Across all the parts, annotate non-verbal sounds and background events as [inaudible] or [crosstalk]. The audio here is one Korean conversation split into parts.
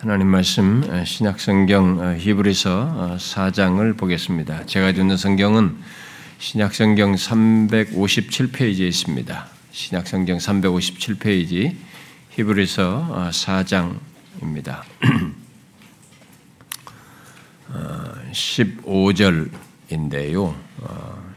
하나님 말씀 신약 성경 히브리서 4장을 보겠습니다. 제가 듣는 성경은 신약 성경 357페이지에 있습니다. 신약 성경 357페이지 히브리서 4장입니다. 15절인데요.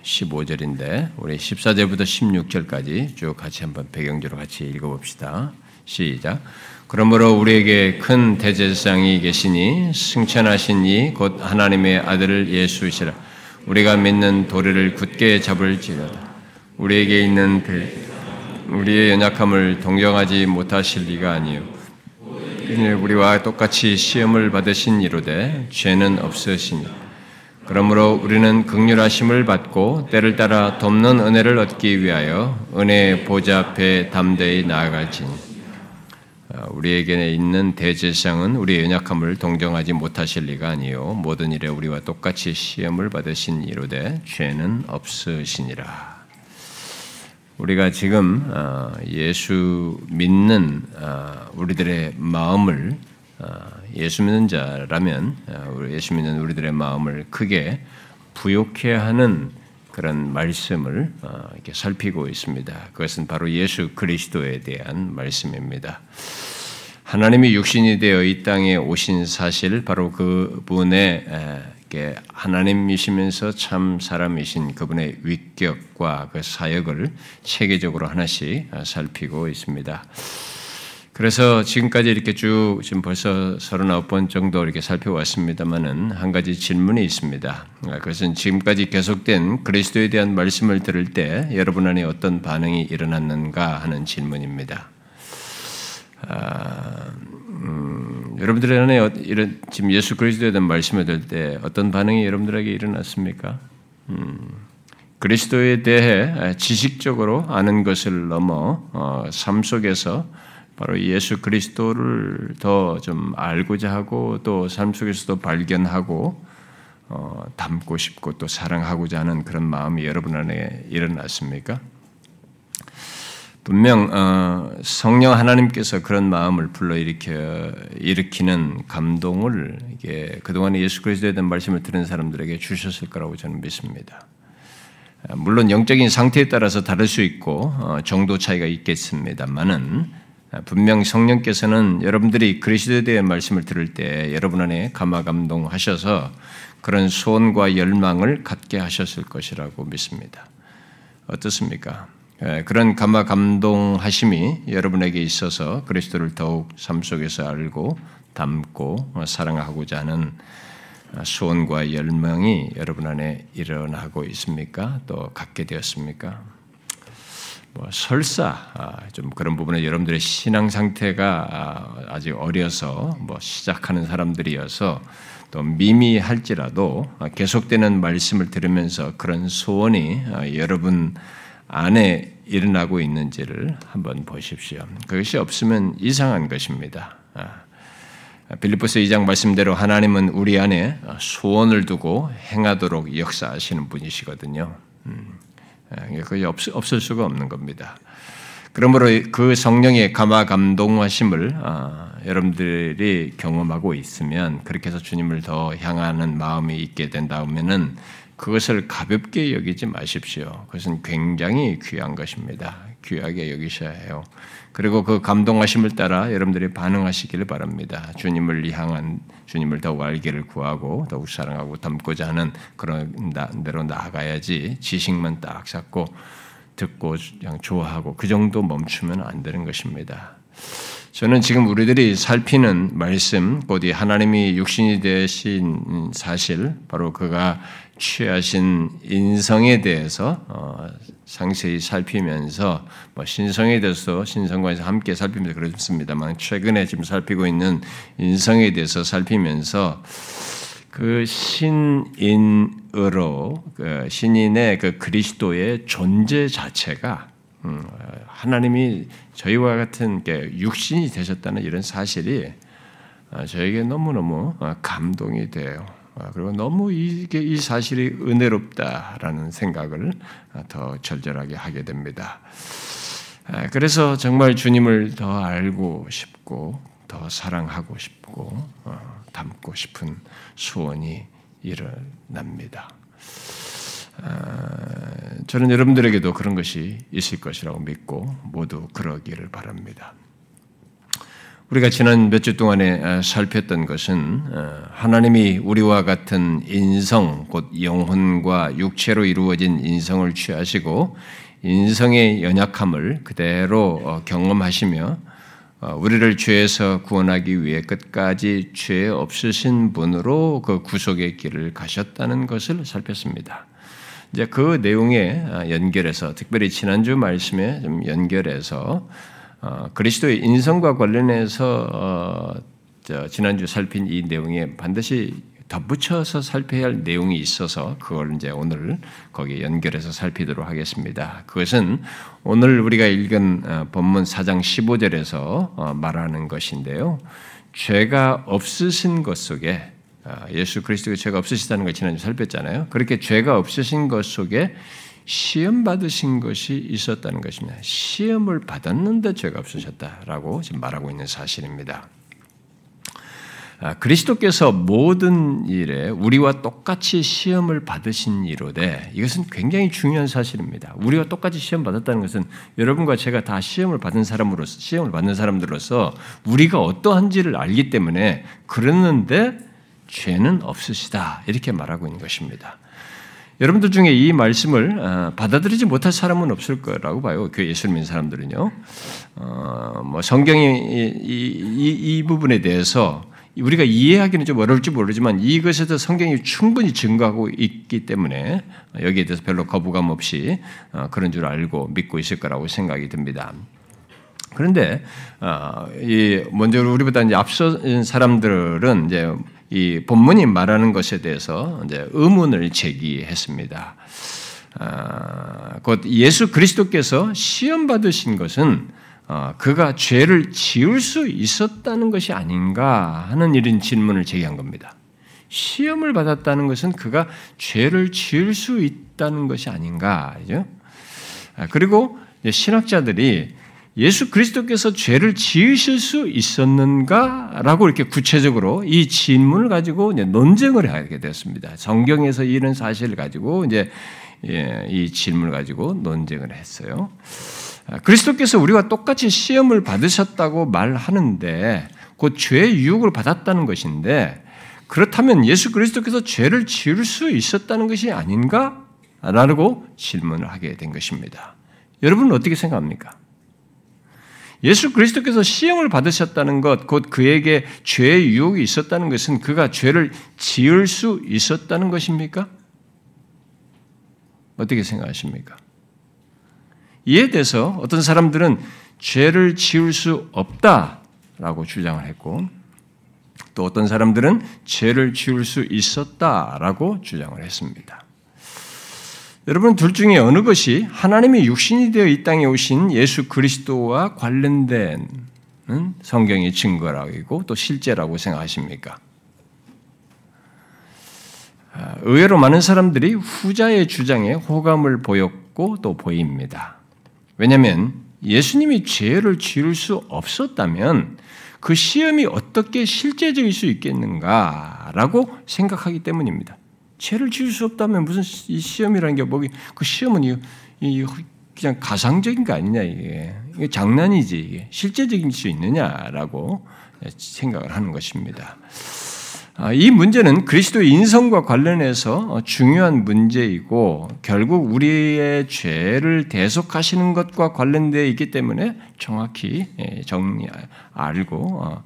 15절인데 우리 14절부터 16절까지 쭉 같이 한번 배경지로 같이 읽어 봅시다. 시작. 그러므로 우리에게 큰 대제사장이 계시니 승천하신 이 곧 하나님의 아들 예수시라. 우리가 믿는 도리를 굳게 잡을지라다. 우리에게 있는 대, 우리의 연약함을 동정하지 못하실 리가 아니요. 우리와 똑같이 시험을 받으신 이로되 죄는 없으시니. 그러므로 우리는 극률하심을 받고 때를 따라 돕는 은혜를 얻기 위하여 은혜의 보좌 앞에 담대히 나아갈지니. 어, 우리에게 있는 대제사장은 우리의 연약함을 동정하지 못하실 리가 아니요 모든 일에 우리와 똑같이 시험을 받으신 이로되 죄는 없으시니라. 우리가 지금 어, 예수 믿는 어, 우리들의 마음을 예수 믿는 자라면 예수 믿는 우리들의 마음을 크게 부욕해 하는 그런 말씀을 어, 이렇게 살피고 있습니다. 그것은 바로 예수 그리스도에 대한 말씀입니다. 하나님이 육신이 되어 이 땅에 오신 사실, 바로 그분의 하나님이시면서 참 사람이신 그분의 위격과 그 사역을 체계적으로 하나씩 살피고 있습니다. 그래서 지금까지 이렇게 쭉 지금 벌써 39번 정도 이렇게 살펴왔습니다만은 한 가지 질문이 있습니다. 그것은 지금까지 계속된 그리스도에 대한 말씀을 들을 때 여러분 안에 어떤 반응이 일어났는가 하는 질문입니다. 아, 음, 여러분들 안에 어, 이런 지금 예수 그리스도에 대한 말씀을 들을 때 어떤 반응이 여러분들에게 일어났습니까? 음, 그리스도에 대해 지식적으로 아는 것을 넘어 어, 삶 속에서 바로 예수 그리스도를 더 좀 알고자 하고 또 삶 속에서도 발견하고 어, 담고 싶고 또 사랑하고자 하는 그런 마음이 여러분 안에 일어났습니까? 분명 어, 성령 하나님께서 그런 마음을 불러 일으켜 일으키는 감동을 이게 그동안에 예수 그리스도에 대한 말씀을 들은 사람들에게 주셨을 거라고 저는 믿습니다. 물론 영적인 상태에 따라서 다를 수 있고 어, 정도 차이가 있겠습니다만은 분명 성령께서는 여러분들이 그리스도에 대한 말씀을 들을 때 여러분 안에 감화 감동하셔서 그런 소원과 열망을 갖게 하셨을 것이라고 믿습니다. 어떻습니까? 예, 그런 감화 감동하심이 여러분에게 있어서 그리스도를 더욱 삶 속에서 알고 담고 사랑하고자 하는 소원과 열망이 여러분 안에 일어나고 있습니까? 또 갖게 되었습니까? 뭐 설사 아, 좀 그런 부분에 여러분들의 신앙 상태가 아, 아직 어려서 뭐 시작하는 사람들이어서 또 미미할지라도 계속되는 말씀을 들으면서 그런 소원이 아, 여러분 안에 일어나고 있는지를 한번 보십시오. 그것이 없으면 이상한 것입니다. 빌립보서 2장 말씀대로 하나님은 우리 안에 소원을 두고 행하도록 역사하시는 분이시거든요. 음. 예, 그게 없, 없을 수가 없는 겁니다. 그러므로 그 성령의 감화 감동하심을 아, 여러분들이 경험하고 있으면 그렇게 해서 주님을 더 향하는 마음이 있게 된다면은 그것을 가볍게 여기지 마십시오. 그것은 굉장히 귀한 것입니다. 귀하게 여기셔야 해요. 그리고 그 감동하심을 따라 여러분들이 반응하시기를 바랍니다. 주님을 향한 주님을 더욱 알기를 구하고 더욱 사랑하고 닮고자 하는 그런 대로 나아가야지 지식만 딱 잡고 듣고 그냥 좋아하고 그 정도 멈추면 안 되는 것입니다. 저는 지금 우리들이 살피는 말씀, 곧이 하나님이 육신이 되신 사실, 바로 그가 취하신 인성에 대해서 어, 상세히 살피면서 뭐 신성에 대해서 신성관에서 함께 살피면서 그렇습니다만 최근에 지금 살피고 있는 인성에 대해서 살피면서 그 신인으로 그 신인의 그 그리스도의 존재 자체가 음, 하나님이 저희와 같은 육신이 되셨다는 이런 사실이 어, 저에게 너무 너무 어, 감동이 돼요. 아, 그리고 너무 이게 이 사실이 은혜롭다라는 생각을 더 절절하게 하게 됩니다. 아, 그래서 정말 주님을 더 알고 싶고 더 사랑하고 싶고 어, 닮고 싶은 소원이 일어납니다. 저는 여러분들에게도 그런 것이 있을 것이라고 믿고 모두 그러기를 바랍니다. 우리가 지난 몇 주 동안에 살폈던 것은 하나님이 우리와 같은 인성, 곧 영혼과 육체로 이루어진 인성을 취하시고 인성의 연약함을 그대로 어, 경험하시며 어, 우리를 죄에서 구원하기 위해 끝까지 죄 없으신 분으로 그 구속의 길을 가셨다는 것을 살폈습니다. 이제 그 내용에 아, 연결해서 특별히 지난주 말씀에 좀 연결해서 어, 그리스도의 인성과 관련해서 지난주 살핀 이 내용에 반드시 덧붙여서 살펴야 할 내용이 있어서 그걸 이제 오늘 거기에 연결해서 살피도록 하겠습니다. 그것은 오늘 우리가 읽은 어, 본문 4장 15절에서 어, 말하는 것인데요. 죄가 없으신 것 속에 어, 예수 그리스도의 죄가 없으시다는 걸 지난주 살폈잖아요. 그렇게 죄가 없으신 것 속에 시험 받으신 것이 있었다는 것입니다. 시험을 받았는데 죄가 없으셨다라고 지금 말하고 있는 사실입니다. 아, 그리스도께서 모든 일에 우리와 똑같이 시험을 받으신 이로되 이것은 굉장히 중요한 사실입니다. 우리와 똑같이 시험 받았다는 것은 여러분과 제가 다 시험을 받은 사람으로서 시험을 받는 사람들로서 우리가 어떠한지를 알기 때문에 그랬는데 죄는 없으시다 이렇게 말하고 있는 것입니다. 여러분들 중에 이 말씀을 아, 받아들이지 못할 사람은 없을 거라고 봐요. 그 예수 믿는 사람들은요. 어, 뭐 성경이 이, 이, 이 부분에 대해서 우리가 이해하기는 좀 어려울지 모르지만 이것에서 성경이 충분히 증거하고 있기 때문에 여기에 대해서 별로 거부감 없이 어, 그런 줄 알고 믿고 있을 거라고 생각이 듭니다. 그런데 어, 먼저 우리보다 앞서 사람들은 이제 이 본문이 말하는 것에 대해서 이제 의문을 제기했습니다. 아, 곧 예수 그리스도께서 시험 받으신 것은 어, 그가 죄를 지을 수 있었다는 것이 아닌가 하는 이런 질문을 제기한 겁니다. 시험을 받았다는 것은 그가 죄를 지을 수 있다는 것이 아닌가. 아, 그리고 신학자들이 예수 그리스도께서 죄를 지으실 수 있었는가라고 이렇게 구체적으로 이 질문을 가지고 논쟁을 하게 되었습니다. 성경에서 이런 사실을 가지고 이제 예, 이 질문을 가지고 논쟁을 했어요. 아, 그리스도께서 우리와 똑같이 시험을 받으셨다고 말하는데 곧 죄의 유혹을 받았다는 것인데 그렇다면 예수 그리스도께서 죄를 지을 수 있었다는 것이 아닌가? 라고 질문을 하게 된 것입니다. 여러분은 어떻게 생각합니까? 예수 그리스도께서 시험을 받으셨다는 것, 곧 그에게 죄의 유혹이 있었다는 것은 그가 죄를 지을 수 있었다는 것입니까? 어떻게 생각하십니까? 이에 대해서 어떤 사람들은 죄를 지을 수 없다라고 주장을 했고 또 어떤 사람들은 죄를 지을 수 있었다라고 주장을 했습니다. 여러분 둘 중에 어느 것이 하나님이 육신이 되어 이 땅에 오신 예수 그리스도와 관련된 성경의 증거라고 또 실제라고 생각하십니까? 아, 의외로 많은 사람들이 후자의 주장에 호감을 보였고 또 보입니다. 왜냐하면 예수님이 죄를 지을 수 없었다면 그 시험이 어떻게 실제적일 수 있겠는가라고 생각하기 때문입니다. 죄를 지을 수 없다면 무슨 이 시험이라는 게 뭐그 시험은 이, 이 그냥 가상적인 거 아니냐 이게, 이게 장난이지 이게 실제적일 수 있느냐라고 생각을 하는 것입니다. 아, 이 문제는 그리스도의 인성과 관련해서 어, 중요한 문제이고 결국 우리의 죄를 대속하시는 것과 관련되어 있기 때문에 정확히 예, 정리 알고 어,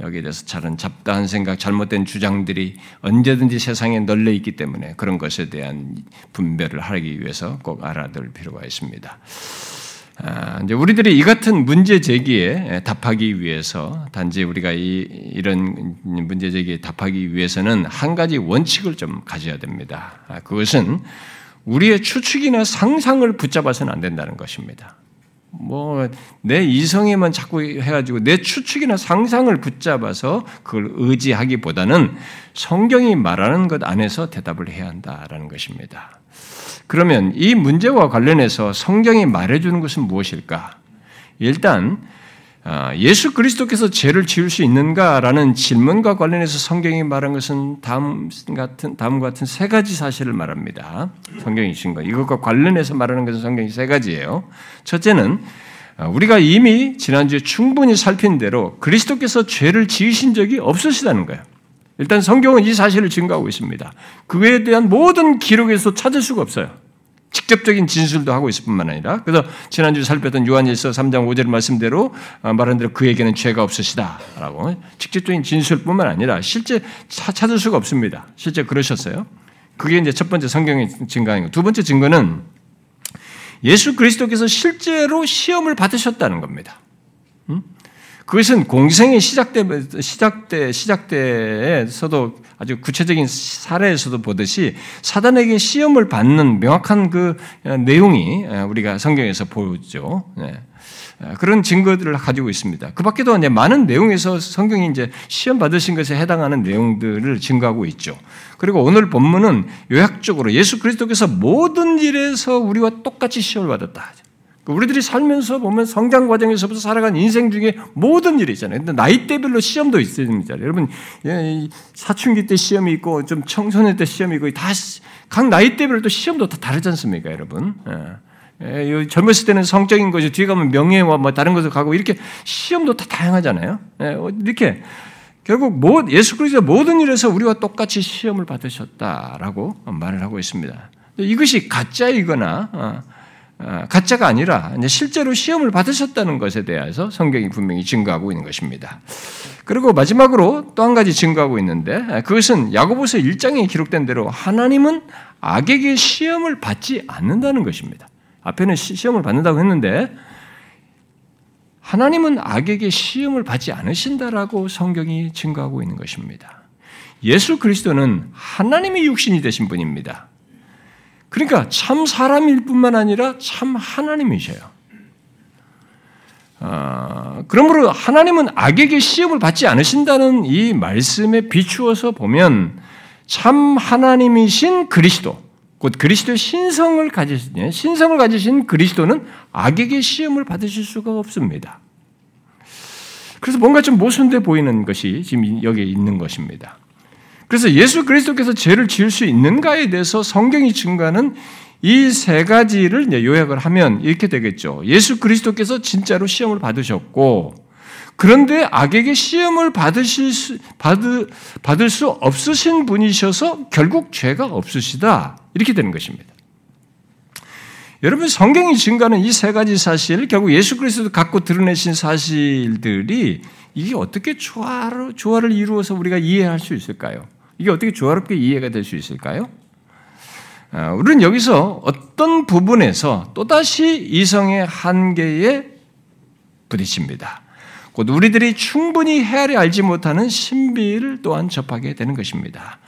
여기에 대해서 잘은 잡다한 생각, 잘못된 주장들이 언제든지 세상에 널려 있기 때문에 그런 것에 대한 분별을 하기 위해서 꼭 알아둘 필요가 있습니다. 아, 이제 우리들이 이 같은 문제 제기에 답하기 위해서 단지 우리가 이, 이런 문제 제기에 답하기 위해서는 한 가지 원칙을 좀 가져야 됩니다. 아, 그것은 우리의 추측이나 상상을 붙잡아서는 안 된다는 것입니다. 뭐 내 이성에만 자꾸 해가지고 내 추측이나 상상을 붙잡아서 그걸 의지하기보다는 성경이 말하는 것 안에서 대답을 해야 한다라는 것입니다. 그러면 이 문제와 관련해서 성경이 말해주는 것은 무엇일까? 일단 아, 예수 그리스도께서 죄를 지을 수 있는가라는 질문과 관련해서 성경이 말한 것은 다음 같은 다음과 같은 세 가지 사실을 말합니다. 성경이 주신 거 이것과 관련해서 말하는 것은 성경이 세 가지예요. 첫째는 아, 우리가 이미 지난주에 충분히 살핀 대로 그리스도께서 죄를 지으신 적이 없으시다는 거예요. 일단 성경은 이 사실을 증거하고 있습니다. 그에 대한 모든 기록에서 찾을 수가 없어요. 직접적인 진술도 하고 있을 뿐만 아니라 그래서 지난주 살폈던 요한일서 3장 5절 말씀대로 어, 말한 대로 그에게는 죄가 없으시다라고 직접적인 진술뿐만 아니라 실제 찾을 수가 없습니다. 실제 그러셨어요. 그게 이제 첫 번째 성경의 증거인 두 번째 증거는 예수 그리스도께서 실제로 시험을 받으셨다는 겁니다. 그것은 공생의 시작때 시작때 시작때에서도 아주 구체적인 사례에서도 보듯이 사단에게 시험을 받는 명확한 그 내용이 우리가 성경에서 보죠. 네. 그런 증거들을 가지고 있습니다. 그 밖에도 이제 많은 내용에서 성경이 이제 시험 받으신 것에 해당하는 내용들을 증거하고 있죠. 그리고 오늘 본문은 요약적으로 예수 그리스도께서 모든 일에서 우리와 똑같이 시험을 받았다. 그 우리들이 살면서 보면 성장 과정에서부터 살아간 인생 중에 모든 일이 있잖아요. 근데 나이대별로 시험도 있습니다. 여러분, 예, 사춘기 때 시험이 있고, 좀 청소년 때 시험이 있고, 다, 각 나이대별로 또 시험도 다 다르지 않습니까, 여러분? 예. 예, 젊었을 때는 성적인 것이 뒤에 가면 명예와 뭐 다른 것을 가고, 이렇게 시험도 다 다양하잖아요. 예, 어, 이렇게. 결국 예수 그리스도 모든 일에서 우리와 똑같이 시험을 받으셨다라고 말을 하고 있습니다. 이것이 가짜이거나, 어, 어, 가짜가 아니라 실제로 시험을 받으셨다는 것에 대해서 성경이 분명히 증거하고 있는 것입니다. 그리고 마지막으로 또 한 가지 증거하고 있는데 그것은 야고보서 1장에 기록된 대로 하나님은 악에게 시험을 받지 않는다는 것입니다. 앞에는 시험을 받는다고 했는데 하나님은 악에게 시험을 받지 않으신다라고 성경이 증거하고 있는 것입니다. 예수 그리스도는 하나님의 육신이 되신 분입니다. 그러니까 참 사람일 뿐만 아니라 참 하나님이셔요. 아, 그러므로 하나님은 악에게 시험을 받지 않으신다는 이 말씀에 비추어서 보면 참 하나님이신 그리스도, 곧 그리스도의 신성을 가지신, 신성을 가지신 그리스도는 악에게 시험을 받으실 수가 없습니다. 그래서 뭔가 좀 모순돼 보이는 것이 지금 여기에 있는 것입니다. 그래서 예수 그리스도께서 죄를 지을 수 있는가에 대해서 성경이 증거하는 이 세 가지를 요약을 하면 이렇게 되겠죠. 예수 그리스도께서 진짜로 시험을 받으셨고, 그런데 악에게 시험을 받으실 수, 받을, 받을 수 없으신 분이셔서 결국 죄가 없으시다. 이렇게 되는 것입니다. 여러분, 성경이 증거하는 이 세 가지 사실, 결국 예수 그리스도 갖고 드러내신 사실들이 이게 어떻게 조화를, 조화를 이루어서 우리가 이해할 수 있을까요? 이게 어떻게 조화롭게 이해가 될 수 있을까요? 아, 우리는 여기서 어떤 부분에서 또다시 이성의 한계에 부딪힙니다. 곧 우리들이 충분히 헤아려 알지 못하는 신비를 또한 접하게 되는 것입니다.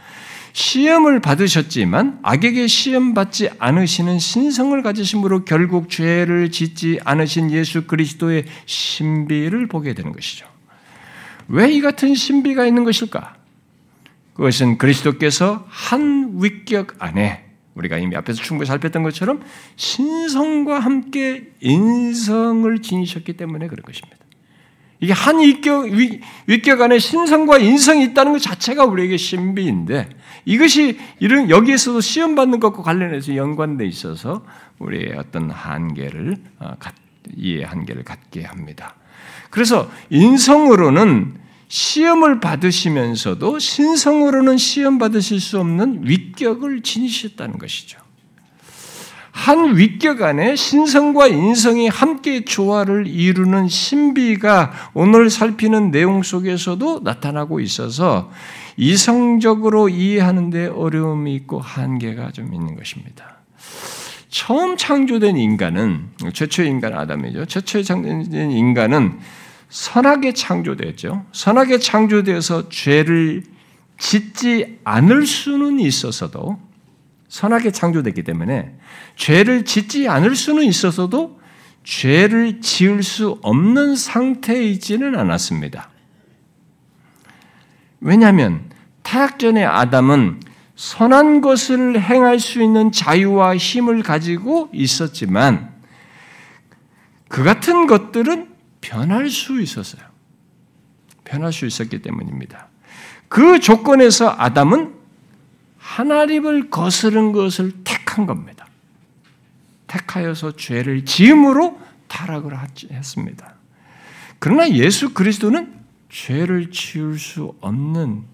시험을 받으셨지만 악에게 시험받지 않으시는 신성을 가지심으로 결국 죄를 짓지 않으신 예수 그리스도의 신비를 보게 되는 것이죠. 왜 이 같은 신비가 있는 것일까? 그것은 그리스도께서 한 위격 안에 우리가 이미 앞에서 충분히 살폈던 것처럼 신성과 함께 인성을 지니셨기 때문에 그런 것입니다. 이게 한 위격, 위격 안에 신성과 인성이 있다는 것 자체가 우리에게 신비인데 이것이 이런 여기에서도 시험 받는 것과 관련해서 연관돼 있어서 우리의 어떤 한계를 어, 이해 한계를 갖게 합니다. 그래서 인성으로는 시험을 받으시면서도 신성으로는 시험 받으실 수 없는 위격을 지니셨다는 것이죠. 한 위격 안에 신성과 인성이 함께 조화를 이루는 신비가 오늘 살피는 내용 속에서도 나타나고 있어서 이성적으로 이해하는데 어려움이 있고 한계가 좀 있는 것입니다. 처음 창조된 인간은 최초의 인간 아담이죠. 최초의 창조된 인간은 선하게 창조되었죠. 선하게 창조되어서 죄를 짓지 않을 수는 있어서도 선하게 창조됐기 때문에 죄를 짓지 않을 수는 있어서도 죄를 지을 수 없는 상태에 있지는 않았습니다. 왜냐하면 타락 전의 아담은 선한 것을 행할 수 있는 자유와 힘을 가지고 있었지만 그 같은 것들은 변할 수 있었어요. 변할 수 있었기 때문입니다. 그 조건에서 아담은 하나님을 거스른 것을 택한 겁니다. 택하여서 죄를 지음으로 타락을 했습니다. 그러나 예수 그리스도는 죄를 지을 수 없는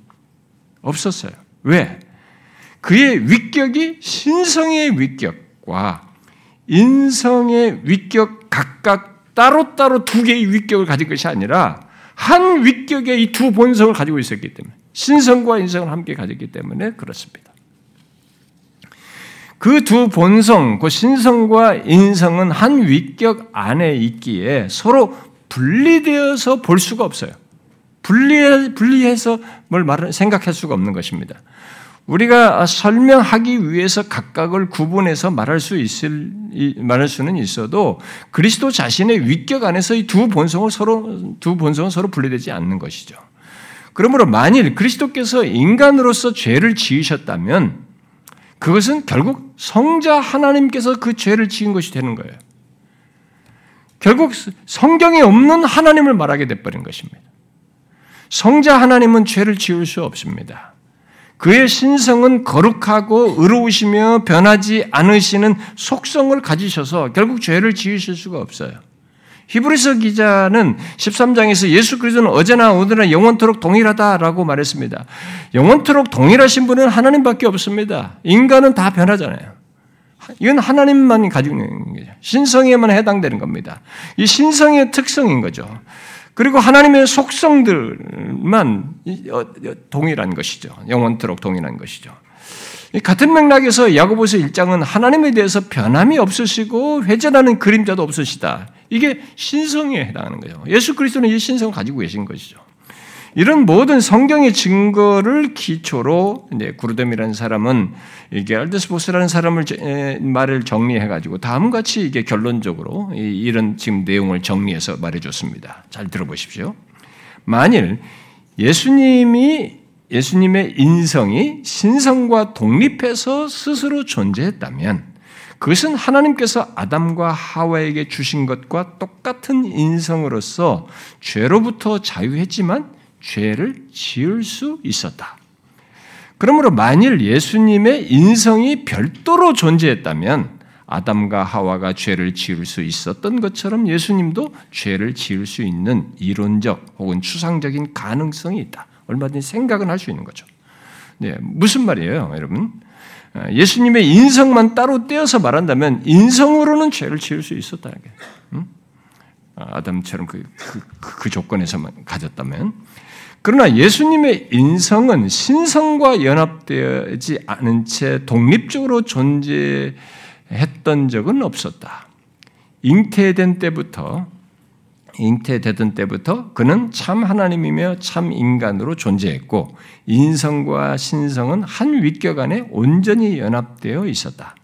없었어요. 왜? 그의 위격이 신성의 위격과 인성의 위격 각각 따로따로 두 개의 위격을 가진 것이 아니라 한 위격의 이 두 본성을 가지고 있었기 때문에 신성과 인성을 함께 가졌기 때문에 그렇습니다. 그 두 본성, 그 신성과 인성은 한 위격 안에 있기에 서로 분리되어서 볼 수가 없어요. 분리, 분리해서 뭘 말, 생각할 수가 없는 것입니다. 우리가 설명하기 위해서 각각을 구분해서 말할 수 있을 말할 수는 있어도 그리스도 자신의 위격 안에서 이 두 본성을 서로 두 본성은 서로 분리되지 않는 것이죠. 그러므로 만일 그리스도께서 인간으로서 죄를 지으셨다면 그것은 결국 성자 하나님께서 그 죄를 지은 것이 되는 거예요. 결국 성경에 없는 하나님을 말하게 돼버린 것입니다. 성자 하나님은 죄를 지을 수 없습니다. 그의 신성은 거룩하고 의로우시며 변하지 않으시는 속성을 가지셔서 결국 죄를 지으실 수가 없어요. 히브리서 기자는 13장에서 예수 그리스도는 어제나 오늘나 영원토록 동일하다라고 말했습니다. 영원토록 동일하신 분은 하나님밖에 없습니다. 인간은 다 변하잖아요. 이건 하나님만 가지고 있는 거죠. 신성에만 해당되는 겁니다. 이 신성의 특성인 거죠. 그리고 하나님의 속성들만 어, 동일한 것이죠. 영원토록 동일한 것이죠. 같은 맥락에서 야고보서 1장은 하나님에 대해서 변함이 없으시고 회전하는 그림자도 없으시다. 이게 신성에 해당하는 거죠. 예수 그리스도는 이 신성을 가지고 계신 것이죠. 이런 모든 성경의 증거를 기초로 이제 구르뎀이라는 사람은 이게 알데스보스라는 사람을 말을 정리해 가지고 다음 같이 이게 결론적으로 이런 지금 내용을 정리해서 말해 줬습니다. 잘 들어보십시오. 만일 예수님이 예수님의 인성이 신성과 독립해서 스스로 존재했다면 그것은 하나님께서 아담과 하와에게 주신 것과 똑같은 인성으로서 죄로부터 자유했지만 죄를 지을 수 있었다. 그러므로 만일 예수님의 인성이 별도로 존재했다면 아담과 하와가 죄를 지을 수 있었던 것처럼 예수님도 죄를 지을 수 있는 이론적 혹은 추상적인 가능성이 있다. 얼마든지 생각은 할 수 있는 거죠. 네, 무슨 말이에요, 여러분? 예수님의 인성만 따로 떼어서 말한다면 인성으로는 죄를 지을 수 있었다. 응? 아담처럼 그, 그, 그 조건에서만 가졌다면 그러나 예수님의 인성은 신성과 연합되지 않은 채 독립적으로 존재했던 적은 없었다. 잉태된 때부터 잉태되던 때부터 그는 참 하나님이며 참 인간으로 존재했고 인성과 신성은 한 윗격 안에 온전히 연합되어 있었다.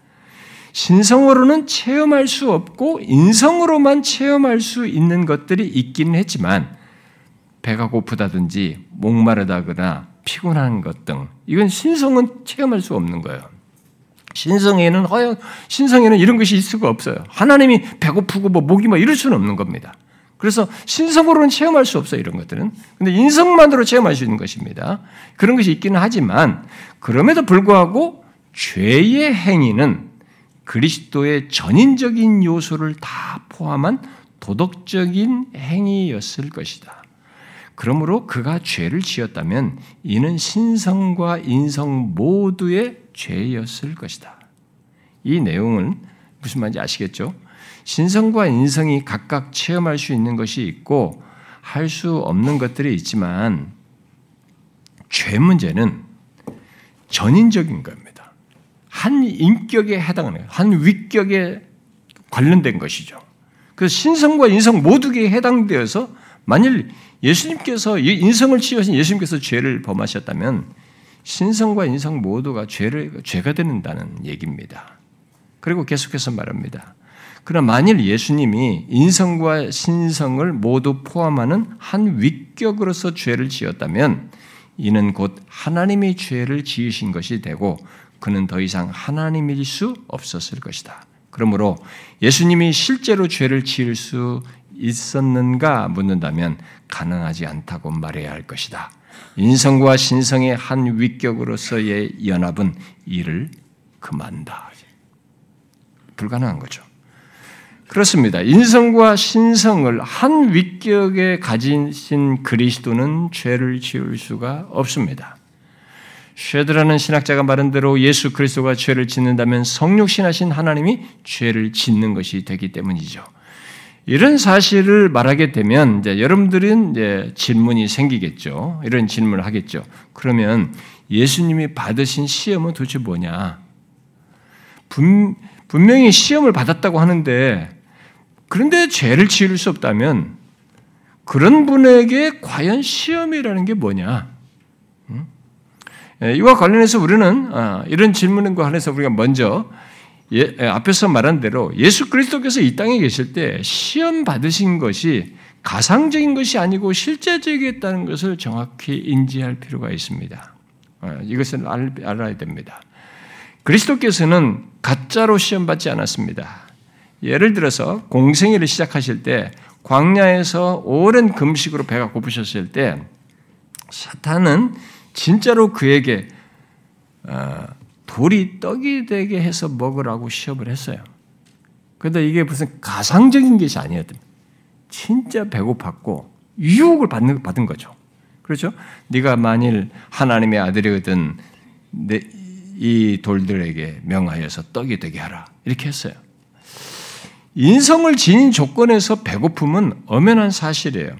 신성으로는 체험할 수 없고 인성으로만 체험할 수 있는 것들이 있기는 했지만 배가 고프다든지 목마르다거나 피곤한 것 등 이건 신성은 체험할 수 없는 거예요. 신성에는 허영 신성에는 이런 것이 있을 수가 없어요. 하나님이 배고프고 뭐 목이 뭐 이럴 수는 없는 겁니다. 그래서 신성으로는 체험할 수 없어요, 이런 것들은. 근데 인성만으로 체험할 수 있는 것입니다. 그런 것이 있기는 하지만 그럼에도 불구하고 죄의 행위는 그리스도의 전인적인 요소를 다 포함한 도덕적인 행위였을 것이다. 그러므로 그가 죄를 지었다면 이는 신성과 인성 모두의 죄였을 것이다. 이 내용은 무슨 말인지 아시겠죠? 신성과 인성이 각각 체험할 수 있는 것이 있고 할 수 없는 것들이 있지만 죄 문제는 전인적인 겁니다. 한 인격에 해당하는 한 위격에 관련된 것이죠. 그래서 신성과 인성 모두에 해당되어서 만일 예수님께서 인성을 치유하신 예수님께서 죄를 범하셨다면 신성과 인성 모두가 죄를 죄가 되는다는 얘기입니다. 그리고 계속해서 말합니다. 그러나 만일 예수님이 인성과 신성을 모두 포함하는 한 위격으로서 죄를 지었다면 이는 곧 하나님이 죄를 지으신 것이 되고 그는 더 이상 하나님일 수 없었을 것이다. 그러므로 예수님이 실제로 죄를 지을 수 있었는가 묻는다면 가능하지 않다고 말해야 할 것이다. 인성과 신성의 한 위격으로서의 연합은 이를 금한다. 불가능한 거죠. 그렇습니다. 인성과 신성을 한 위격에 가진 그리스도는 죄를 지을 수가 없습니다. 쉐드라는 신학자가 말한 대로 예수 그리스도가 죄를 짓는다면 성육신하신 하나님이 죄를 짓는 것이 되기 때문이죠. 이런 사실을 말하게 되면 이제 여러분들은 이제 질문이 생기겠죠. 이런 질문을 하겠죠. 그러면 예수님이 받으신 시험은 도대체 뭐냐? 분, 분명히 시험을 받았다고 하는데 그런데 죄를 지을 수 없다면 그런 분에게 과연 시험이라는 게 뭐냐? 예, 이와 관련해서 우리는 아, 이런 질문과 관련해서 우리가 먼저 예, 앞에서 말한 대로 예수 그리스도께서 이 땅에 계실 때 시험 받으신 것이 가상적인 것이 아니고 실제적이었다는 것을 정확히 인지할 필요가 있습니다. 아, 이것을 알아야 됩니다. 그리스도께서는 가짜로 시험 받지 않았습니다. 예를 들어서 공생애를 시작하실 때 광야에서 오랜 금식으로 배가 고프셨을 때 사탄은 진짜로 그에게 어, 돌이 떡이 되게 해서 먹으라고 시험을 했어요. 그런데 이게 무슨 가상적인 것이 아니었던 진짜 배고팠고 유혹을 받는, 받은 거죠. 그렇죠? 네가 만일 하나님의 아들이거든 이 돌들에게 명하여서 떡이 되게 하라 이렇게 했어요. 인성을 지닌 조건에서 배고픔은 엄연한 사실이에요.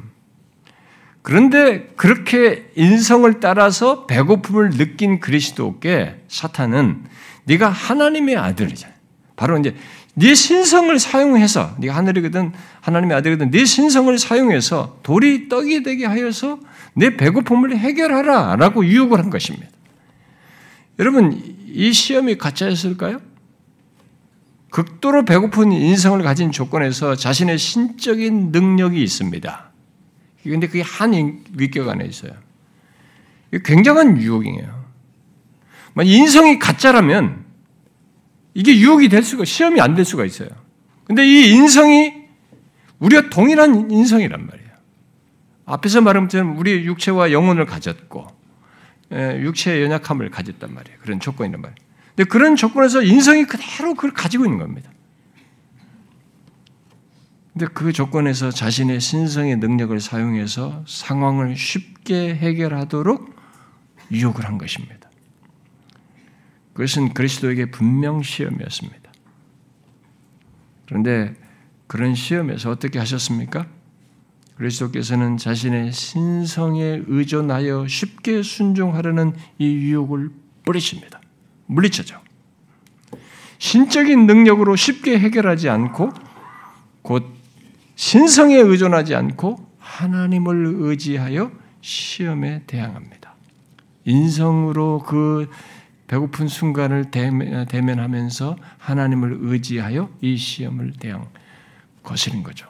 그런데 그렇게 인성을 따라서 배고픔을 느낀 그리스도께 사탄은 네가 하나님의 아들이잖아. 바로 이제 네 신성을 사용해서 네가 하늘이거든 하나님의 아들이거든 네 신성을 사용해서 돌이 떡이 되게 하여서 내 배고픔을 해결하라라고 유혹을 한 것입니다. 여러분 이 시험이 가짜였을까요? 극도로 배고픈 인성을 가진 조건에서 자신의 신적인 능력이 있습니다. 그런데 그게 한 위격 안에 있어요. 굉장한 유혹이에요. 인성이 가짜라면 이게 유혹이 될 수가, 시험이 안 될 수가 있어요. 근데 이 인성이 우리가 동일한 인성이란 말이에요. 앞에서 말한 것처럼 우리 육체와 영혼을 가졌고, 예, 육체의 연약함을 가졌단 말이에요. 그런 조건이란 말이에요. 근데 그런 조건에서 인성이 그대로 그걸 가지고 있는 겁니다. 근데 그 조건에서 자신의 신성의 능력을 사용해서 상황을 쉽게 해결하도록 유혹을 한 것입니다. 그것은 그리스도에게 분명 시험이었습니다. 그런데 그런 시험에서 어떻게 하셨습니까? 그리스도께서는 자신의 신성에 의존하여 쉽게 순종하려는 이 유혹을 뿌리십니다. 물리쳐죠. 신적인 능력으로 쉽게 해결하지 않고 곧 신성에 의존하지 않고 하나님을 의지하여 시험에 대항합니다. 인성으로 그 배고픈 순간을 대면 하면서 하나님을 의지하여 이 시험을 대항 거스린 거죠.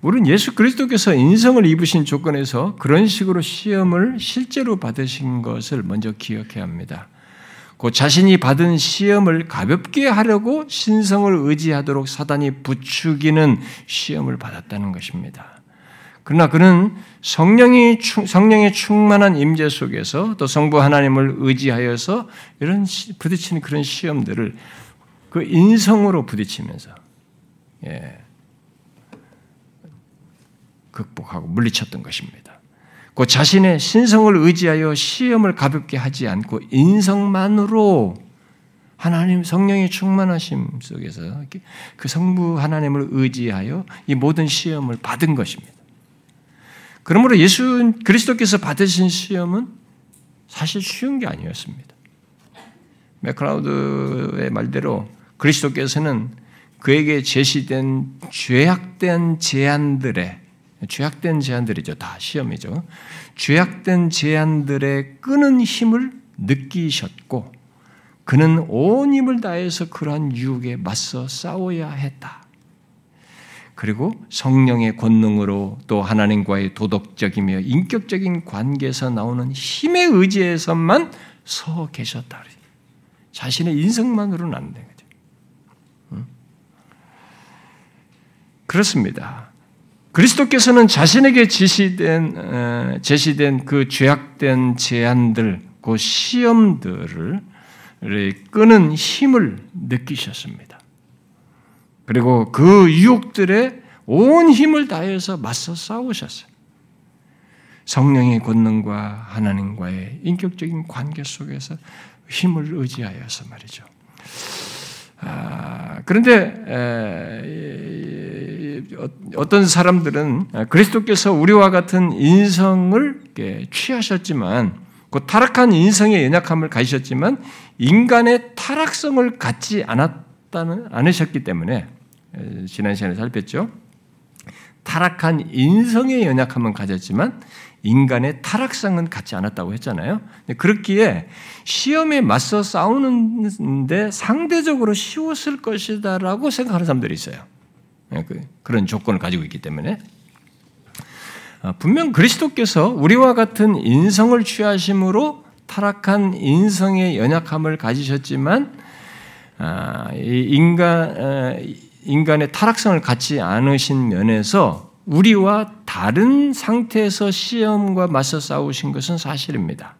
우리는 예수 그리스도께서 인성을 입으신 조건에서 그런 식으로 시험을 실제로 받으신 것을 먼저 기억해야 합니다. 그 자신이 받은 시험을 가볍게 하려고 신성을 의지하도록 사단이 부추기는 시험을 받았다는 것입니다. 그러나 그는 성령이 성령의 충만한 임재 속에서 또 성부 하나님을 의지하여서 이런 부딪히는 그런 시험들을 그 인성으로 부딪히면서 예, 극복하고 물리쳤던 것입니다. 그 자신의 신성을 의지하여 시험을 가볍게 하지 않고 인성만으로 하나님 성령의 충만하심 속에서 그 성부 하나님을 의지하여 이 모든 시험을 받은 것입니다. 그러므로 예수 그리스도께서 받으신 시험은 사실 쉬운 게 아니었습니다. 맥크라우드의 말대로 그리스도께서는 그에게 제시된 죄악된 제안들의 죄악된 제안들이죠. 다 시험이죠. 죄악된 제안들의 끄는 힘을 느끼셨고 그는 온 힘을 다해서 그러한 유혹에 맞서 싸워야 했다. 그리고 성령의 권능으로 또 하나님과의 도덕적이며 인격적인 관계에서 나오는 힘의 의지에서만 서 계셨다. 자신의 인성만으로는 안 되는. 그렇습니다. 그리스도께서는 자신에게 지시된 어, 제시된 그 죄악된 제한들, 그 시험들을 끄는 힘을 느끼셨습니다. 그리고 그 유혹들에 온 힘을 다해서 맞서 싸우셨어요. 성령의 권능과 하나님과의 인격적인 관계 속에서 힘을 의지하여서 말이죠. 아, 그런데 에, 어떤 사람들은 그리스도께서 우리와 같은 인성을 취하셨지만 그 타락한 인성의 연약함을 가지셨지만 인간의 타락성을 갖지 않았다는 않으셨기 때문에 지난 시간에 살폈죠. 타락한 인성의 연약함은 가졌지만 인간의 타락성은 갖지 않았다고 했잖아요. 그렇기에 시험에 맞서 싸우는데 상대적으로 쉬웠을 것이다라고 생각하는 사람들이 있어요. 예, 그, 그런 조건을 가지고 있기 때문에 아, 분명 그리스도께서 우리와 같은 인성을 취하심으로 타락한 인성의 연약함을 가지셨지만 아, 인간 인간의 타락성을 갖지 않으신 면에서 우리와 다른 상태에서 시험과 맞서 싸우신 것은 사실입니다.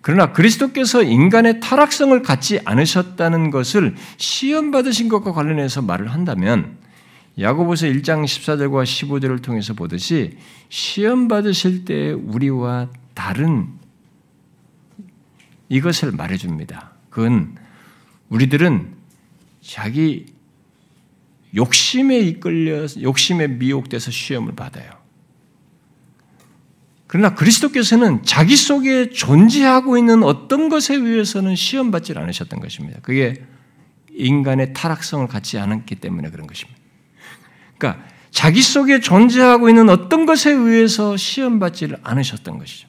그러나 그리스도께서 인간의 타락성을 갖지 않으셨다는 것을 시험 받으신 것과 관련해서 말을 한다면 야고보서 1장 14절과 15절을 통해서 보듯이 시험 받으실 때 우리와 다른 이것을 말해 줍니다. 그건 우리들은 자기 욕심에 이끌려 욕심에 미혹돼서 시험을 받아요. 그러나 그리스도께서는 자기 속에 존재하고 있는 어떤 것에 의해서는 시험 받지 않으셨던 것입니다. 그게 인간의 타락성을 갖지 않았기 때문에 그런 것입니다. 그러니까 자기 속에 존재하고 있는 어떤 것에 의해서 시험 받지 않으셨던 것이죠.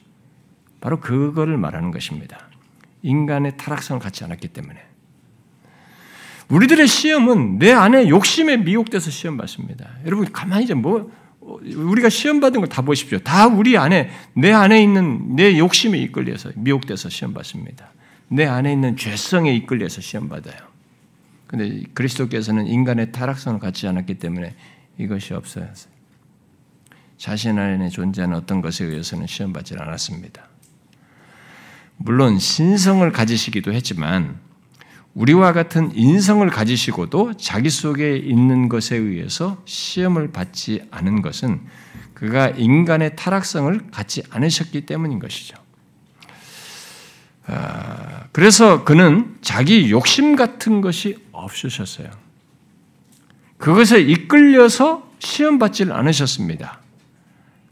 바로 그거를 말하는 것입니다. 인간의 타락성을 갖지 않았기 때문에. 우리들의 시험은 내 안에 욕심에 미혹돼서 시험 받습니다. 여러분 가만히 좀뭐 우리가 시험 받은 걸 다 보십시오. 다 우리 안에 내 안에 있는 내 욕심에 이끌려서 미혹돼서 시험 받습니다. 내 안에 있는 죄성에 이끌려서 시험 받아요. 근데 그리스도께서는 인간의 타락성을 갖지 않았기 때문에 이것이 없어요. 자신 안에 존재하는 어떤 것에 의해서는 시험 받지 않았습니다. 물론 신성을 가지시기도 했지만 우리와 같은 인성을 가지시고도 자기 속에 있는 것에 의해서 시험을 받지 않은 것은 그가 인간의 타락성을 갖지 않으셨기 때문인 것이죠. 아, 그래서 그는 자기 욕심 같은 것이 없으셨어요. 그것에 이끌려서 시험 받지를 않으셨습니다.